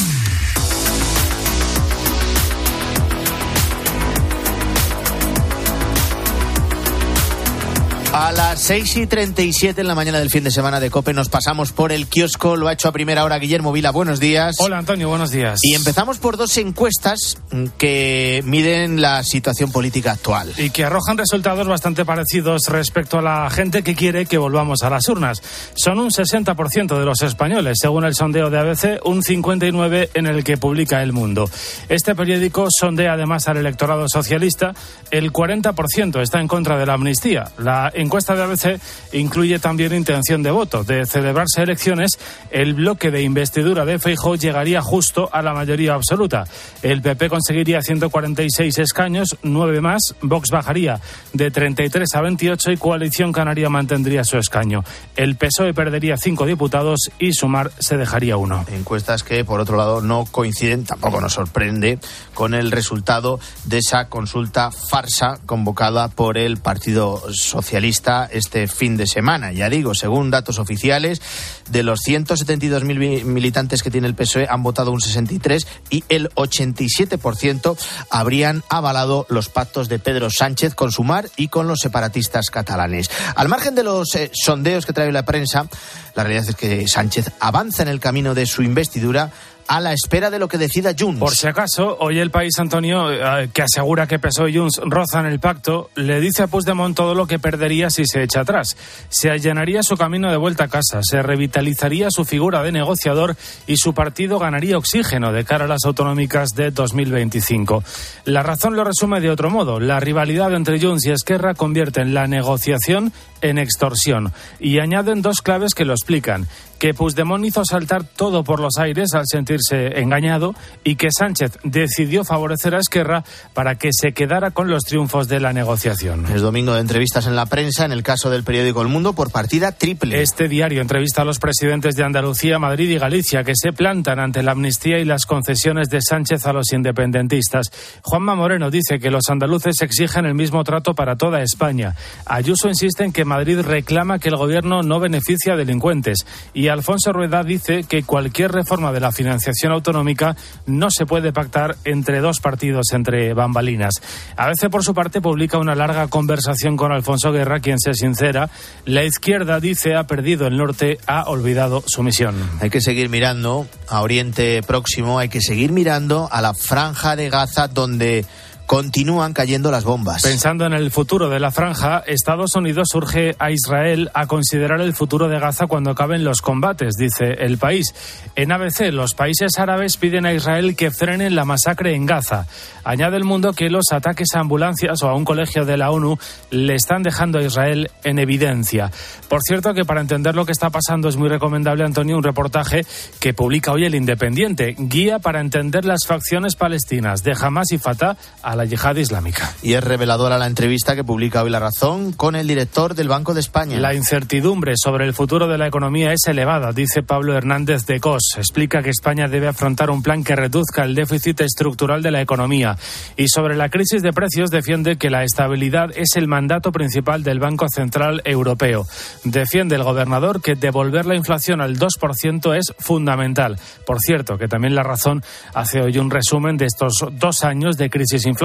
A las 6 y 37 en la mañana del fin de semana de COPE nos pasamos por el kiosco. Lo ha hecho a primera hora Guillermo Vila. Buenos días. Hola Antonio, buenos días. Y empezamos por dos encuestas que miden la situación política actual. Y que arrojan resultados bastante parecidos respecto a la gente que quiere que volvamos a las urnas. Son un 60% de los españoles, según el sondeo de ABC, un 59% en el que publica El Mundo. Este periódico sondea además al electorado socialista. El 40% está en contra de la amnistía. La encuesta de ABC incluye también intención de voto. De celebrarse elecciones, el bloque de investidura de Feijóo llegaría justo a la mayoría absoluta. El PP conseguiría 146 escaños, nueve más. Vox bajaría de 33 a 28 y Coalición Canaria mantendría su escaño. El PSOE perdería cinco diputados y Sumar se dejaría uno. Encuestas que, por otro lado, no coinciden, tampoco nos sorprende, con el resultado de esa consulta farsa convocada por el Partido Socialista este fin de semana. Ya digo, según datos oficiales, de los 172.000 militantes que tiene el PSOE han votado un 63 y el 87% habrían avalado los pactos de Pedro Sánchez con Sumar y con los separatistas catalanes. Al margen de los eh, sondeos que trae la prensa, la realidad es que Sánchez avanza en el camino de su investidura a la espera de lo que decida Junts. Por si acaso, hoy el país, Antonio, eh, que asegura que PSOE y Junts rozan el pacto, le dice a Puigdemont todo lo que perdería si se echa atrás. Se allanaría su camino de vuelta a casa, se revitalizaría su figura de negociador y su partido ganaría oxígeno de cara a las autonómicas de 2025. La razón lo resume de otro modo. La rivalidad entre Junts y Esquerra convierte en la negociación en extorsión. Y añaden dos claves que lo explican. Que Puigdemont hizo saltar todo por los aires al sentirse engañado y que Sánchez decidió favorecer a Esquerra para que se quedara con los triunfos de la negociación. Es domingo de entrevistas en la prensa, en el caso del periódico El Mundo, por partida triple. Este diario entrevista a los presidentes de Andalucía, Madrid y Galicia que se plantan ante la amnistía y las concesiones de Sánchez a los independentistas. Juanma Moreno dice que los andaluces exigen el mismo trato para toda España. Ayuso insiste en que Madrid reclama que el gobierno no beneficia a delincuentes y Alfonso Rueda dice que cualquier reforma de la financiación autonómica no se puede pactar entre dos partidos entre bambalinas. A veces, por su parte, publica una larga conversación con Alfonso Guerra, quien se sincera. La izquierda dice ha perdido el norte, ha olvidado su misión. Hay que seguir mirando a Oriente Próximo, hay que seguir mirando a la franja de Gaza donde continúan cayendo las bombas. Pensando en el futuro de la franja, Estados Unidos urge a Israel a considerar el futuro de Gaza cuando acaben los combates, dice el país. En ABC, los países árabes piden a Israel que frenen la masacre en Gaza. Añade el mundo que los ataques a ambulancias o a un colegio de la ONU le están dejando a Israel en evidencia. Por cierto, que para entender lo que está pasando es muy recomendable, Antonio, un reportaje que publica hoy el Independiente, Guía para entender las facciones palestinas de Hamas y Fatah a la yihad islámica. Y es reveladora la entrevista que publica hoy La Razón con el director del Banco de España. La incertidumbre sobre el futuro de la economía es elevada, dice Pablo Hernández de Cos. Explica que España debe afrontar un plan que reduzca el déficit estructural de la economía. Y sobre la crisis de precios defiende que la estabilidad es el mandato principal del Banco Central Europeo. Defiende el gobernador que devolver la inflación al 2% es fundamental. Por cierto, que también La Razón hace hoy un resumen de estos dos años de crisis inflacionaria.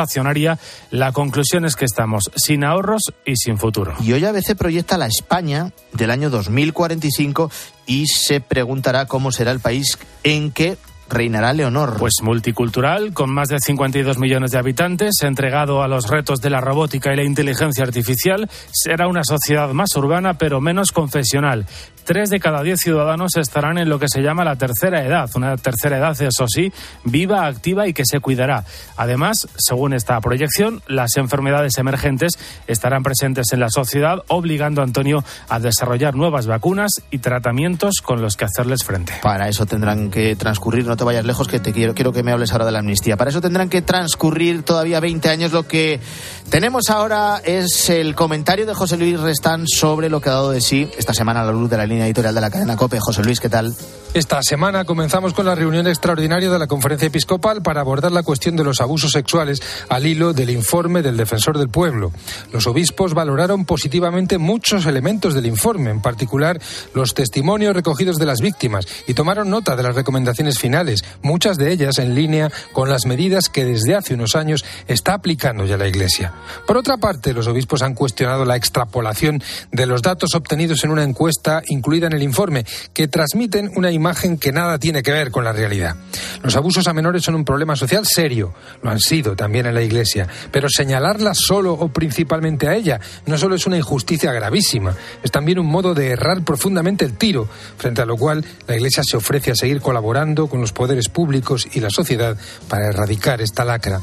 La conclusión es que estamos sin ahorros y sin futuro. Y hoy a veces proyecta la España del año 2045 y se preguntará cómo será el país en que reinará Leonor. Pues multicultural, con más de 52 millones de habitantes, entregado a los retos de la robótica y la inteligencia artificial, será una sociedad más urbana pero menos confesional. Tres de cada diez ciudadanos estarán en lo que se llama la tercera edad, una tercera edad, eso sí, viva, activa y que se cuidará. Además, según esta proyección, las enfermedades emergentes estarán presentes en la sociedad, obligando a Antonio a desarrollar nuevas vacunas y tratamientos con los que hacerles frente. Para eso tendrán que transcurrir, no te vayas lejos, que te quiero, quiero que me hables ahora de la amnistía. Para eso tendrán que transcurrir todavía 20 años. Lo que tenemos ahora es el comentario de José Luis Restán sobre lo que ha dado de sí esta semana a la luz de la línea editorial de la cadena COPE. José Luis, ¿qué tal? Esta semana comenzamos con la reunión extraordinaria de la Conferencia Episcopal para abordar la cuestión de los abusos sexuales al hilo del informe del Defensor del Pueblo. Los obispos valoraron positivamente muchos elementos del informe, en particular los testimonios recogidos de las víctimas, y tomaron nota de las recomendaciones finales, muchas de ellas en línea con las medidas que desde hace unos años está aplicando ya la Iglesia. Por otra parte, los obispos han cuestionado la extrapolación de los datos obtenidos en una encuesta incluida en el informe, que transmiten una imagen que nada tiene que ver con la realidad. Los abusos a menores son un problema social serio, lo han sido también en la Iglesia, pero señalarla solo o principalmente a ella no solo es una injusticia gravísima, es también un modo de errar profundamente el tiro, frente a lo cual la Iglesia se ofrece a seguir colaborando con los poderes públicos y la sociedad para erradicar esta lacra.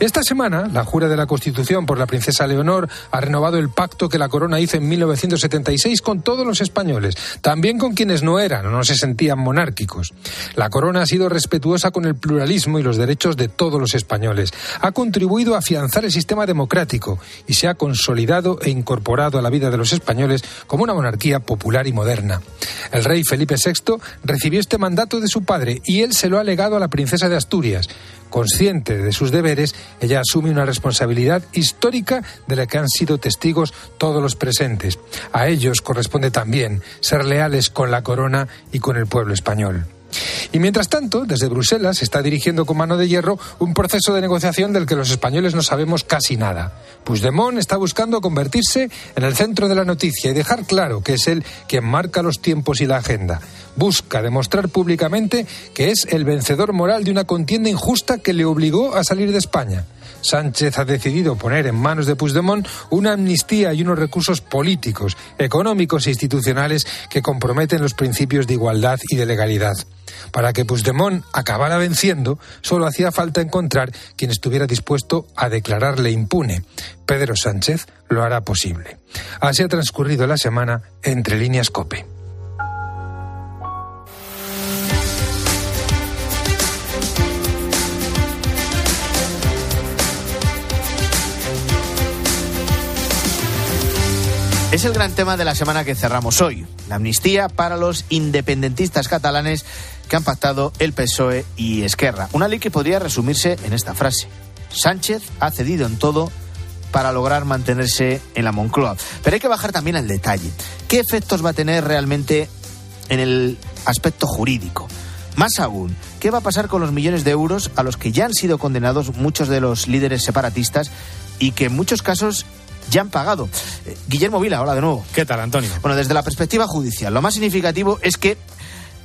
Esta semana, la jura de la Constitución por la princesa Leonor ha renovado el pacto que la corona hizo en 1976 con todos los españoles, también con quienes no eran o no se sentían monárquicos. La corona ha sido respetuosa con el pluralismo y los derechos de todos los españoles. Ha contribuido a afianzar el sistema democrático y se ha consolidado e incorporado a la vida de los españoles como una monarquía popular y moderna. El rey Felipe VI recibió este mandato de su padre y él se lo ha legado a la princesa de Asturias. Consciente de sus deberes, ella asume una responsabilidad histórica de la que han sido testigos todos los presentes. A ellos corresponde también ser leales con la corona y con el pueblo español. Y mientras tanto, desde Bruselas se está dirigiendo con mano de hierro un proceso de negociación del que los españoles no sabemos casi nada. Puigdemont está buscando convertirse en el centro de la noticia y dejar claro que es él quien marca los tiempos y la agenda. Busca demostrar públicamente que es el vencedor moral de una contienda injusta que le obligó a salir de España. Sánchez ha decidido poner en manos de Puigdemont una amnistía y unos recursos políticos, económicos e institucionales que comprometen los principios de igualdad y de legalidad. Para que Puigdemont acabara venciendo, solo hacía falta encontrar quien estuviera dispuesto a declararle impune. Pedro Sánchez lo hará posible. Así ha transcurrido la semana entre líneas COPE. Es el gran tema de la semana que cerramos hoy, la amnistía para los independentistas catalanes que han pactado el PSOE y Esquerra. Una ley que podría resumirse en esta frase. Sánchez ha cedido en todo para lograr mantenerse en la Moncloa. Pero hay que bajar también al detalle. ¿Qué efectos va a tener realmente en el aspecto jurídico? Más aún, ¿qué va a pasar con los millones de euros a los que ya han sido condenados muchos de los líderes separatistas y que en muchos casos ya han pagado? Eh, Guillermo Vila, hola de nuevo. ¿Qué tal, Antonio? Bueno, desde la perspectiva judicial, lo más significativo es que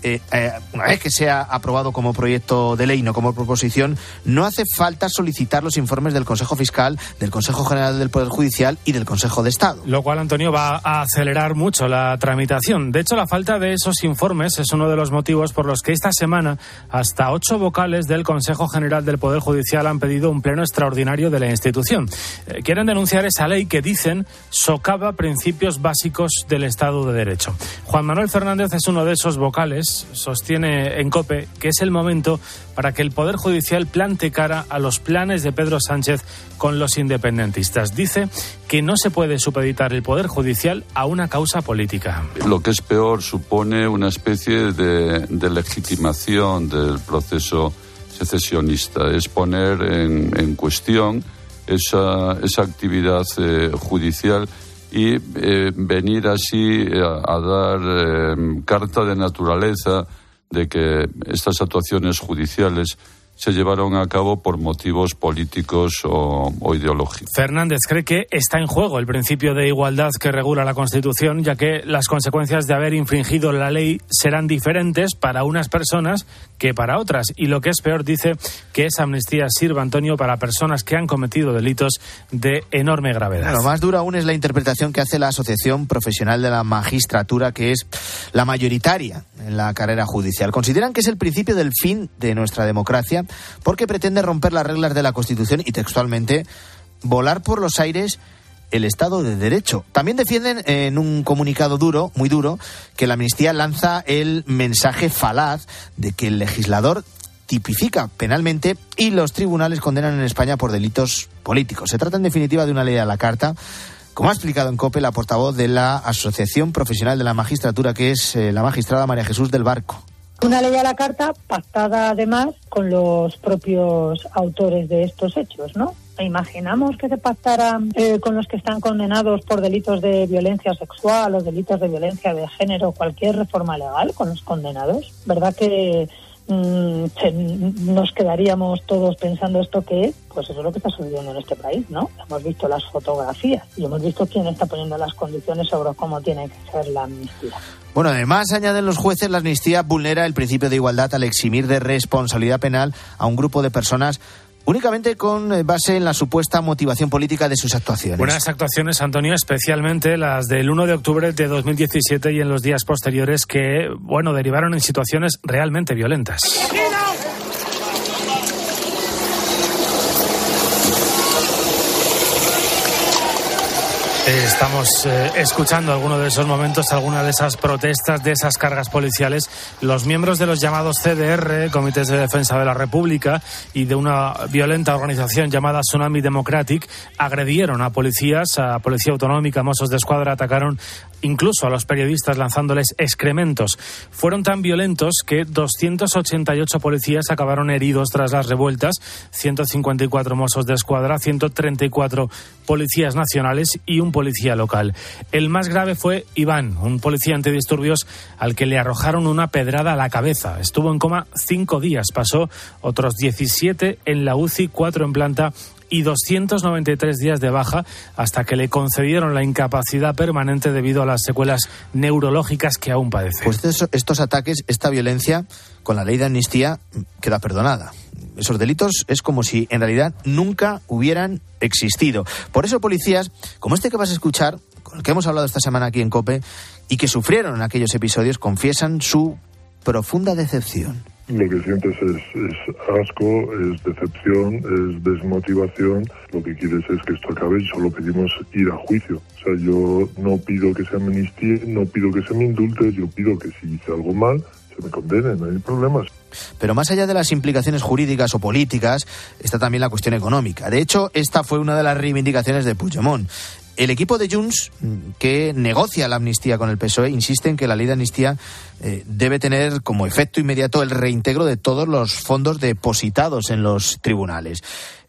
eh, eh, una vez que sea aprobado como proyecto de ley, no como proposición, no hace falta solicitar los informes del Consejo Fiscal, del Consejo General del Poder Judicial y del Consejo de Estado. Lo cual, Antonio, va a acelerar mucho la tramitación. De hecho, la falta de esos informes es uno de los motivos por los que esta semana hasta ocho vocales del Consejo General del Poder Judicial han pedido un pleno extraordinario de la institución. Eh, quieren denunciar esa ley que dicen socava principios básicos del Estado de Derecho. Juan Manuel Fernández es uno de esos vocales sostiene en COPE que es el momento para que el Poder Judicial plante cara a los planes de Pedro Sánchez con los independentistas. Dice que no se puede supeditar el Poder Judicial a una causa política. Lo que es peor supone una especie de, legitimación del proceso secesionista, es poner en, cuestión esa, esa actividad eh, judicial y eh, venir así eh, a, dar eh, carta de naturaleza de que estas actuaciones judiciales se llevaron a cabo por motivos políticos o, ideológicos. Fernández cree que está en juego el principio de igualdad que regula la Constitución, ya que las consecuencias de haber infringido la ley serán diferentes para unas personas que para otras. Y lo que es peor, dice que esa amnistía sirva, Antonio, para personas que han cometido delitos de enorme gravedad. Lo más duro aún es la interpretación que hace la Asociación Profesional de la Magistratura, que es la mayoritaria en la carrera judicial. Consideran que es el principio del fin de nuestra democracia porque pretende romper las reglas de la Constitución y textualmente volar por los aires el Estado de Derecho. También defienden en un comunicado duro, muy duro, que la amnistía lanza el mensaje falaz de que el legislador tipifica penalmente y los tribunales condenan en España por delitos políticos. Se trata en definitiva de una ley a la carta como ha explicado en COPE la portavoz de la Asociación Profesional de la Magistratura, que es eh, la magistrada María Jesús del Barco. Una ley a la carta pactada además con los propios autores de estos hechos, ¿no? Imaginamos que se pactara eh, con los que están condenados por delitos de violencia sexual o delitos de violencia de género, cualquier reforma legal con los condenados. ¿Verdad que mm, nos quedaríamos todos pensando esto que es? Pues eso es lo que está sucediendo en este país, ¿no? Hemos visto las fotografías y hemos visto quién está poniendo las condiciones sobre cómo tiene que ser la amnistía. Bueno, además, añaden los jueces, la amnistía vulnera el principio de igualdad al eximir de responsabilidad penal a un grupo de personas únicamente con eh, base en la supuesta motivación política de sus actuaciones. Buenas actuaciones, Antonio, especialmente las del 1 de octubre de 2017 y en los días posteriores que, bueno, derivaron en situaciones realmente violentas. Estamos eh, escuchando algunos de esos momentos, algunas de esas protestas, de esas cargas policiales. Los miembros de los llamados CDR, Comités de Defensa de la República, y de una violenta organización llamada Tsunami Democratic, agredieron a policías, a Policía Autonómica, Mossos de Escuadra, atacaron incluso a los periodistas lanzándoles excrementos. Fueron tan violentos que 288 policías acabaron heridos tras las revueltas, 154 Mossos de Escuadra, 134 policías nacionales y un policía local. El más grave fue Iván, un policía antidisturbios al que le arrojaron una pedrada a la cabeza. Estuvo en coma cinco días, pasó otros 17 en la UCI, cuatro en planta y 293 días de baja hasta que le concedieron la incapacidad permanente debido a las secuelas neurológicas que aún padece. Pues estos ataques, esta violencia, con la ley de amnistía, queda perdonada esos delitos es como si en realidad nunca hubieran existido. Por eso policías, como este que vas a escuchar, con el que hemos hablado esta semana aquí en COPE, y que sufrieron en aquellos episodios, confiesan su profunda decepción. Lo que sientes es, asco, es decepción, es desmotivación. Lo que quieres es que esto acabe y solo pedimos ir a juicio. O sea, yo no pido que se amnistíe, no pido que se me indulte, yo pido que si hice algo mal, se me condene, no hay problemas. Pero más allá de las implicaciones jurídicas o políticas, está también la cuestión económica. De hecho, esta fue una de las reivindicaciones de Puigdemont. El equipo de Junts, que negocia la amnistía con el PSOE, insiste en que la ley de amnistía eh, debe tener como efecto inmediato el reintegro de todos los fondos depositados en los tribunales.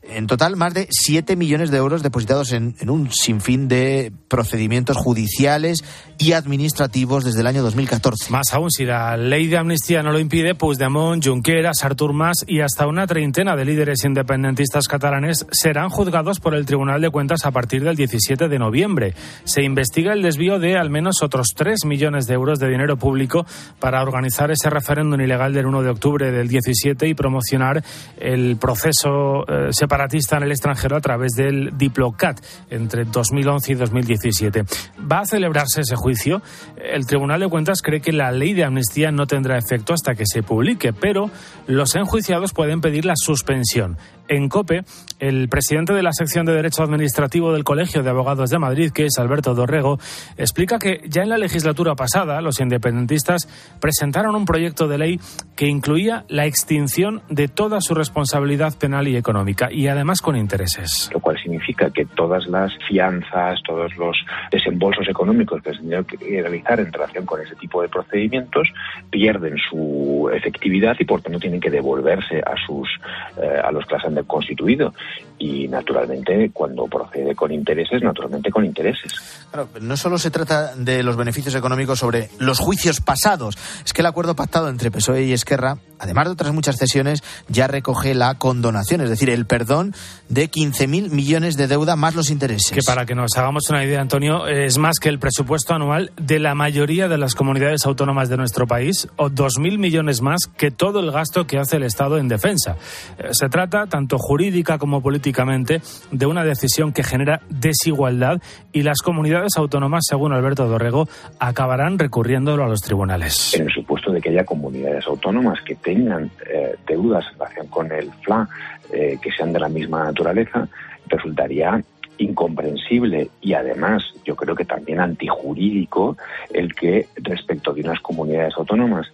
En total, más de 7 millones de euros depositados en, en, un sinfín de procedimientos judiciales y administrativos desde el año 2014. Más aún, si la ley de amnistía no lo impide, Puigdemont, Junqueras, Artur Mas y hasta una treintena de líderes independentistas catalanes serán juzgados por el Tribunal de Cuentas a partir del 17 de noviembre. Se investiga el desvío de al menos otros 3 millones de euros de dinero público para organizar ese referéndum ilegal del 1 de octubre del 17 y promocionar el proceso eh, separatista en el extranjero a través del Diplocat entre 2011 y 2017. ¿Va a celebrarse ese juicio? El Tribunal de Cuentas cree que la ley de amnistía no tendrá efecto hasta que se publique, pero los enjuiciados pueden pedir la suspensión. En COPE, el presidente de la sección de Derecho Administrativo del Colegio de Abogados de Madrid, que es Alberto Dorrego, explica que ya en la legislatura pasada los independentistas presentaron un proyecto de ley que incluía la extinción de toda su responsabilidad penal y económica, y además con intereses. Lo cual significa que todas las fianzas, todos los desembolsos económicos que se tendrían que realizar en relación con ese tipo de procedimientos pierden su efectividad y por tanto tienen que devolverse a sus eh, a los han constituido y naturalmente cuando procede con intereses, naturalmente con intereses. Claro, no solo se trata de los beneficios económicos sobre los juicios pasados, es que el acuerdo pactado entre PSOE y Esquerra, además de otras muchas cesiones, ya recoge la condonación, es decir, el perdón de 15.000 millones de deuda más los intereses. Que para que nos hagamos una idea, Antonio, es más que el presupuesto anual de la mayoría de las comunidades autónomas de nuestro país o 2.000 millones más que todo el gasto que hace el Estado en defensa. Eh, se trata, tanto jurídica como de una decisión que genera desigualdad y las comunidades autónomas, según Alberto Dorrego, acabarán recurriéndolo a los tribunales. En el supuesto de que haya comunidades autónomas que tengan eh, deudas en relación con el FLA eh, que sean de la misma naturaleza, resultaría incomprensible y además yo creo que también antijurídico el que respecto de unas comunidades autónomas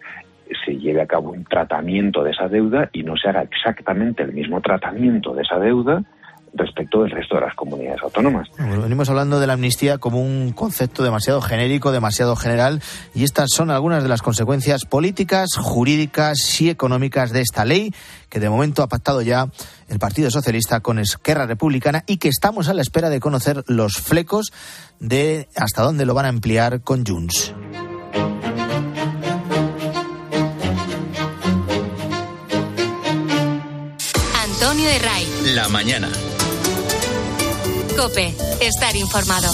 se lleve a cabo un tratamiento de esa deuda y no se haga exactamente el mismo tratamiento de esa deuda respecto del resto de las comunidades autónomas. Venimos hablando de la amnistía como un concepto demasiado genérico, demasiado general, y estas son algunas de las consecuencias políticas, jurídicas y económicas de esta ley que de momento ha pactado ya el Partido Socialista con Esquerra Republicana y que estamos a la espera de conocer los flecos de hasta dónde lo van a emplear con Junts. La mañana. Cope, estar informado.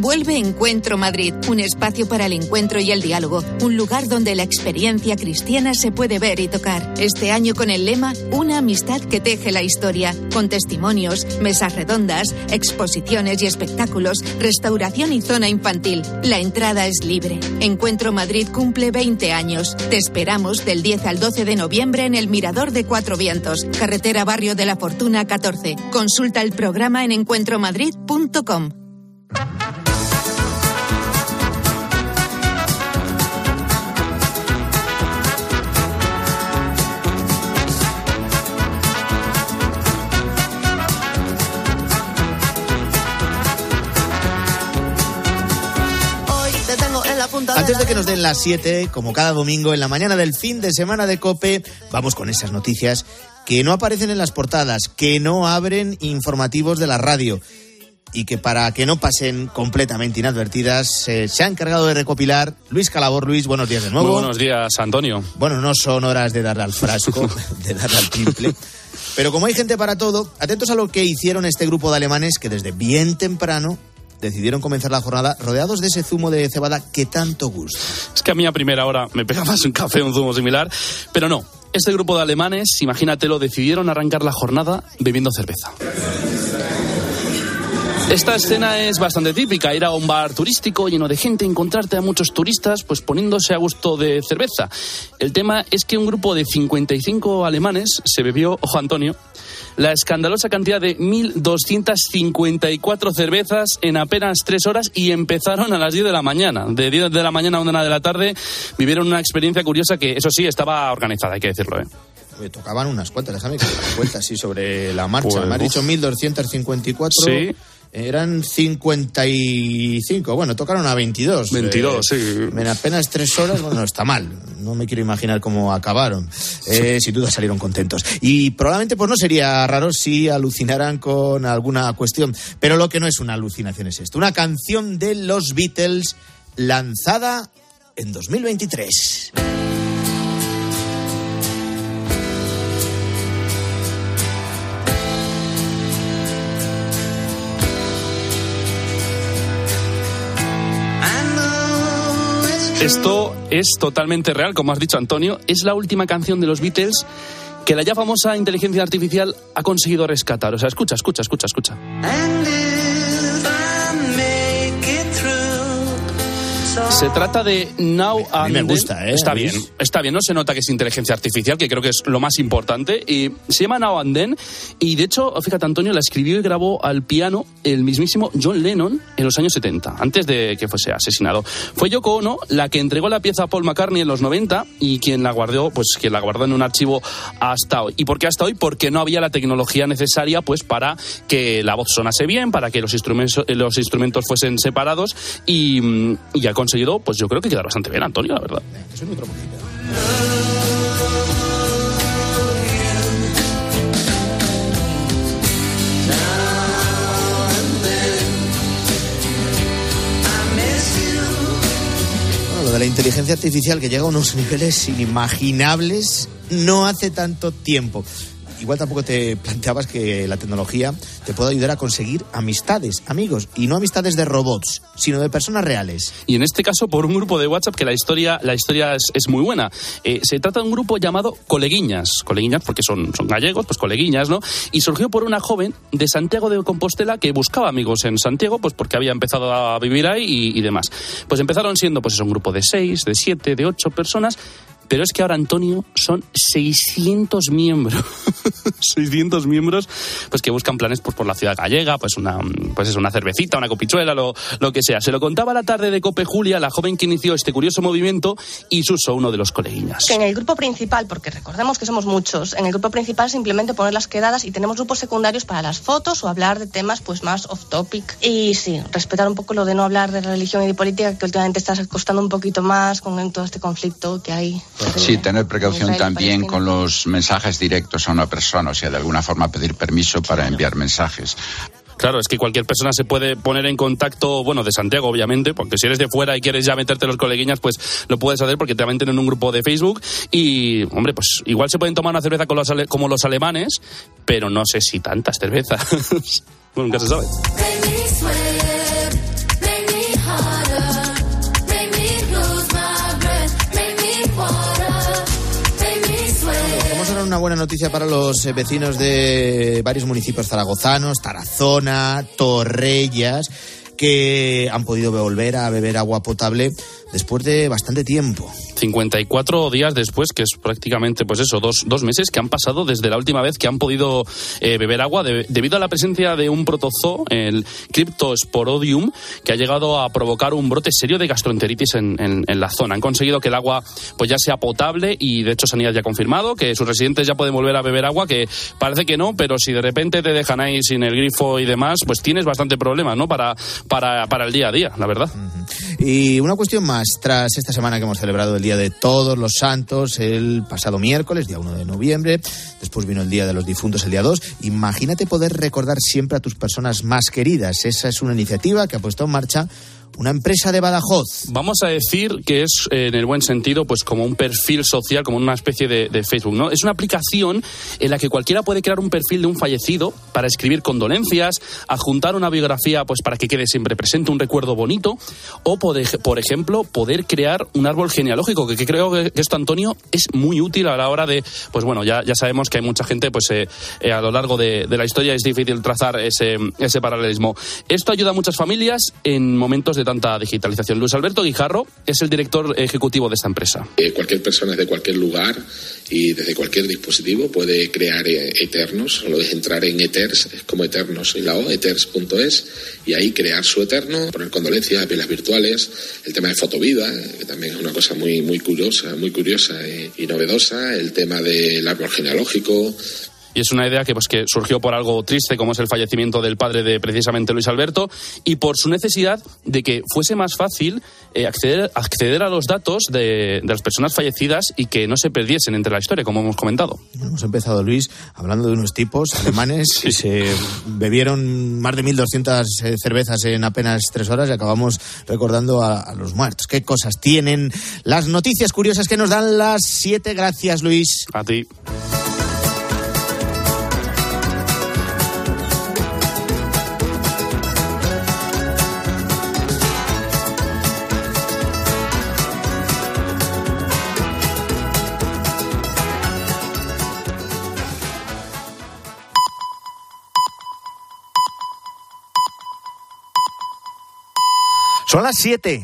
Vuelve Encuentro Madrid, un espacio para el encuentro y el diálogo, un lugar donde la experiencia cristiana se puede ver y tocar. Este año con el lema Una amistad que teje la historia, con testimonios, mesas redondas, exposiciones y espectáculos, restauración y zona infantil. La entrada es libre. Encuentro Madrid cumple 20 años. Te esperamos del 10 al 12 de noviembre en el Mirador de Cuatro Vientos, carretera Barrio de la Fortuna 14. Consulta el programa en encuentromadrid.com. Antes de que nos den las 7, como cada domingo en la mañana del fin de semana de Cope, vamos con esas noticias que no aparecen en las portadas, que no abren informativos de la radio y que para que no pasen completamente inadvertidas eh, se ha encargado de recopilar Luis Calabor. Luis, buenos días de nuevo. Muy buenos días, Antonio. Bueno, no son horas de darle al frasco, de darle al triple. Pero como hay gente para todo, atentos a lo que hicieron este grupo de alemanes que desde bien temprano decidieron comenzar la jornada rodeados de ese zumo de cebada que tanto gusta. Es que a mí a primera hora me pega más un café un zumo similar, pero no. Este grupo de alemanes, imagínatelo, decidieron arrancar la jornada bebiendo cerveza. Esta escena es bastante típica, ir a un bar turístico lleno de gente, encontrarte a muchos turistas pues poniéndose a gusto de cerveza. El tema es que un grupo de 55 alemanes se bebió, ojo Antonio, la escandalosa cantidad de 1.254 cervezas en apenas tres horas y empezaron a las 10 de la mañana. De 10 de la mañana a 1 de la tarde vivieron una experiencia curiosa que, eso sí, estaba organizada, hay que decirlo. ¿eh? Tocaban unas cuantas, déjame que me cuenta así sobre la marcha. Pues, me has dicho 1.254. Sí. Eran 55. Bueno, tocaron a 22. 22, sí. En apenas tres horas, bueno, está mal. No me quiero imaginar cómo acabaron. Eh, sin duda salieron contentos. Y probablemente pues no sería raro si alucinaran con alguna cuestión. Pero lo que no es una alucinación es esto. Una canción de los Beatles lanzada en 2023. Esto es totalmente real, como has dicho Antonio. Es la última canción de los Beatles que la ya famosa inteligencia artificial ha conseguido rescatar. O sea, escucha, escucha, escucha, escucha. Se trata de Now A mí me and Then. gusta, ¿eh? Está bien, está bien. No se nota que es inteligencia artificial, que creo que es lo más importante. Y se llama Now and Then. Y de hecho, fíjate, Antonio, la escribió y grabó al piano el mismísimo John Lennon en los años 70, antes de que fuese asesinado. Fue Yoko Ono la que entregó la pieza a Paul McCartney en los 90 y quien la guardó, pues quien la guardó en un archivo hasta hoy. ¿Y por qué hasta hoy? Porque no había la tecnología necesaria, pues, para que la voz sonase bien, para que los instrumentos, los instrumentos fuesen separados y, mm, y ha conseguido, pues yo creo que quedar bastante bien, Antonio, la verdad. Bueno, lo de la inteligencia artificial que llega a unos niveles inimaginables no hace tanto tiempo. Igual tampoco te planteabas que la tecnología te puede ayudar a conseguir amistades, amigos, y no amistades de robots, sino de personas reales. Y en este caso por un grupo de WhatsApp que la historia, la historia es, es muy buena. Eh, se trata de un grupo llamado Coleguiñas. Coleguiñas porque son, son gallegos, pues coleguiñas, ¿no? Y surgió por una joven de Santiago de Compostela que buscaba amigos en Santiago, pues porque había empezado a vivir ahí y, y demás. Pues empezaron siendo pues eso, un grupo de seis, de siete, de ocho personas. Pero es que ahora, Antonio, son 600 miembros. 600 miembros pues que buscan planes pues, por la ciudad gallega, pues una, pues es una cervecita, una copichuela, lo, lo que sea. Se lo contaba la tarde de Cope Julia, la joven que inició este curioso movimiento, y Suso, uno de los coleguiñas. Que en el grupo principal, porque recordemos que somos muchos, en el grupo principal simplemente poner las quedadas y tenemos grupos secundarios para las fotos o hablar de temas pues más off topic. Y sí, respetar un poco lo de no hablar de religión y de política, que últimamente está costando un poquito más con todo este conflicto que hay. Sí, tener precaución y también con los mensajes directos a una persona, o sea, de alguna forma pedir permiso para enviar mensajes. Claro, es que cualquier persona se puede poner en contacto, bueno, de Santiago, obviamente, porque si eres de fuera y quieres ya meterte los coleguiñas, pues lo puedes hacer porque te meten en un grupo de Facebook y, hombre, pues igual se pueden tomar una cerveza con los ale- como los alemanes, pero no sé si tantas cervezas. bueno, nunca se sabe. Buena noticia para los eh, vecinos de varios municipios zaragozanos, Tarazona, Torrellas, que han podido volver a beber agua potable después de bastante tiempo. 54 días después, que es prácticamente, pues eso, dos, dos meses que han pasado desde la última vez que han podido eh, beber agua de- debido a la presencia de un protozoo, el Cryptosporodium, que ha llegado a provocar un brote serio de gastroenteritis en, en- en la zona. Han conseguido que el agua pues ya sea potable y de hecho Sanidad ya ha confirmado que sus residentes ya pueden volver a beber agua, que parece que no, pero si de repente te dejan ahí sin el grifo y demás, pues tienes bastante problemas, ¿no? Para, para, para el día a día, la verdad. Y una cuestión más, tras esta semana que hemos celebrado el Día de Todos los Santos, el pasado miércoles, día 1 de noviembre, después vino el Día de los Difuntos, el día 2, imagínate poder recordar siempre a tus personas más queridas. Esa es una iniciativa que ha puesto en marcha una empresa de Badajoz. Vamos a decir que es, eh, en el buen sentido, pues como un perfil social, como una especie de, Facebook, ¿no? Es una aplicación en la que cualquiera puede crear un perfil de un fallecido para escribir condolencias, adjuntar una biografía, pues para que quede siempre presente un recuerdo bonito, o por, ej- por ejemplo, poder crear un árbol genealógico, que, que creo que esto, Antonio, es muy útil a la hora de, pues bueno, ya, ya sabemos que hay mucha gente, pues eh, eh, a lo largo de, de la historia es difícil trazar ese, ese paralelismo. Esto ayuda a muchas familias en momentos de tanta digitalización. Luis Alberto Guijarro es el director ejecutivo de esta empresa. Eh, cualquier persona de cualquier lugar y desde cualquier dispositivo puede crear eh, Eternos. Solo es entrar en Eters, es como Eternos en la O, eters.es, y ahí crear su Eterno, poner condolencias, velas virtuales, el tema de fotovida, eh, que también es una cosa muy, muy curiosa, muy curiosa eh, y novedosa, el tema del árbol genealógico, y es una idea que, pues, que surgió por algo triste como es el fallecimiento del padre de precisamente Luis Alberto y por su necesidad de que fuese más fácil eh, acceder, acceder a los datos de, de las personas fallecidas y que no se perdiesen entre la historia, como hemos comentado. Hemos empezado, Luis, hablando de unos tipos alemanes que se bebieron más de 1.200 eh, cervezas en apenas tres horas y acabamos recordando a, a los muertos. ¿Qué cosas tienen las noticias curiosas que nos dan las siete? Gracias, Luis. A ti. Son las siete.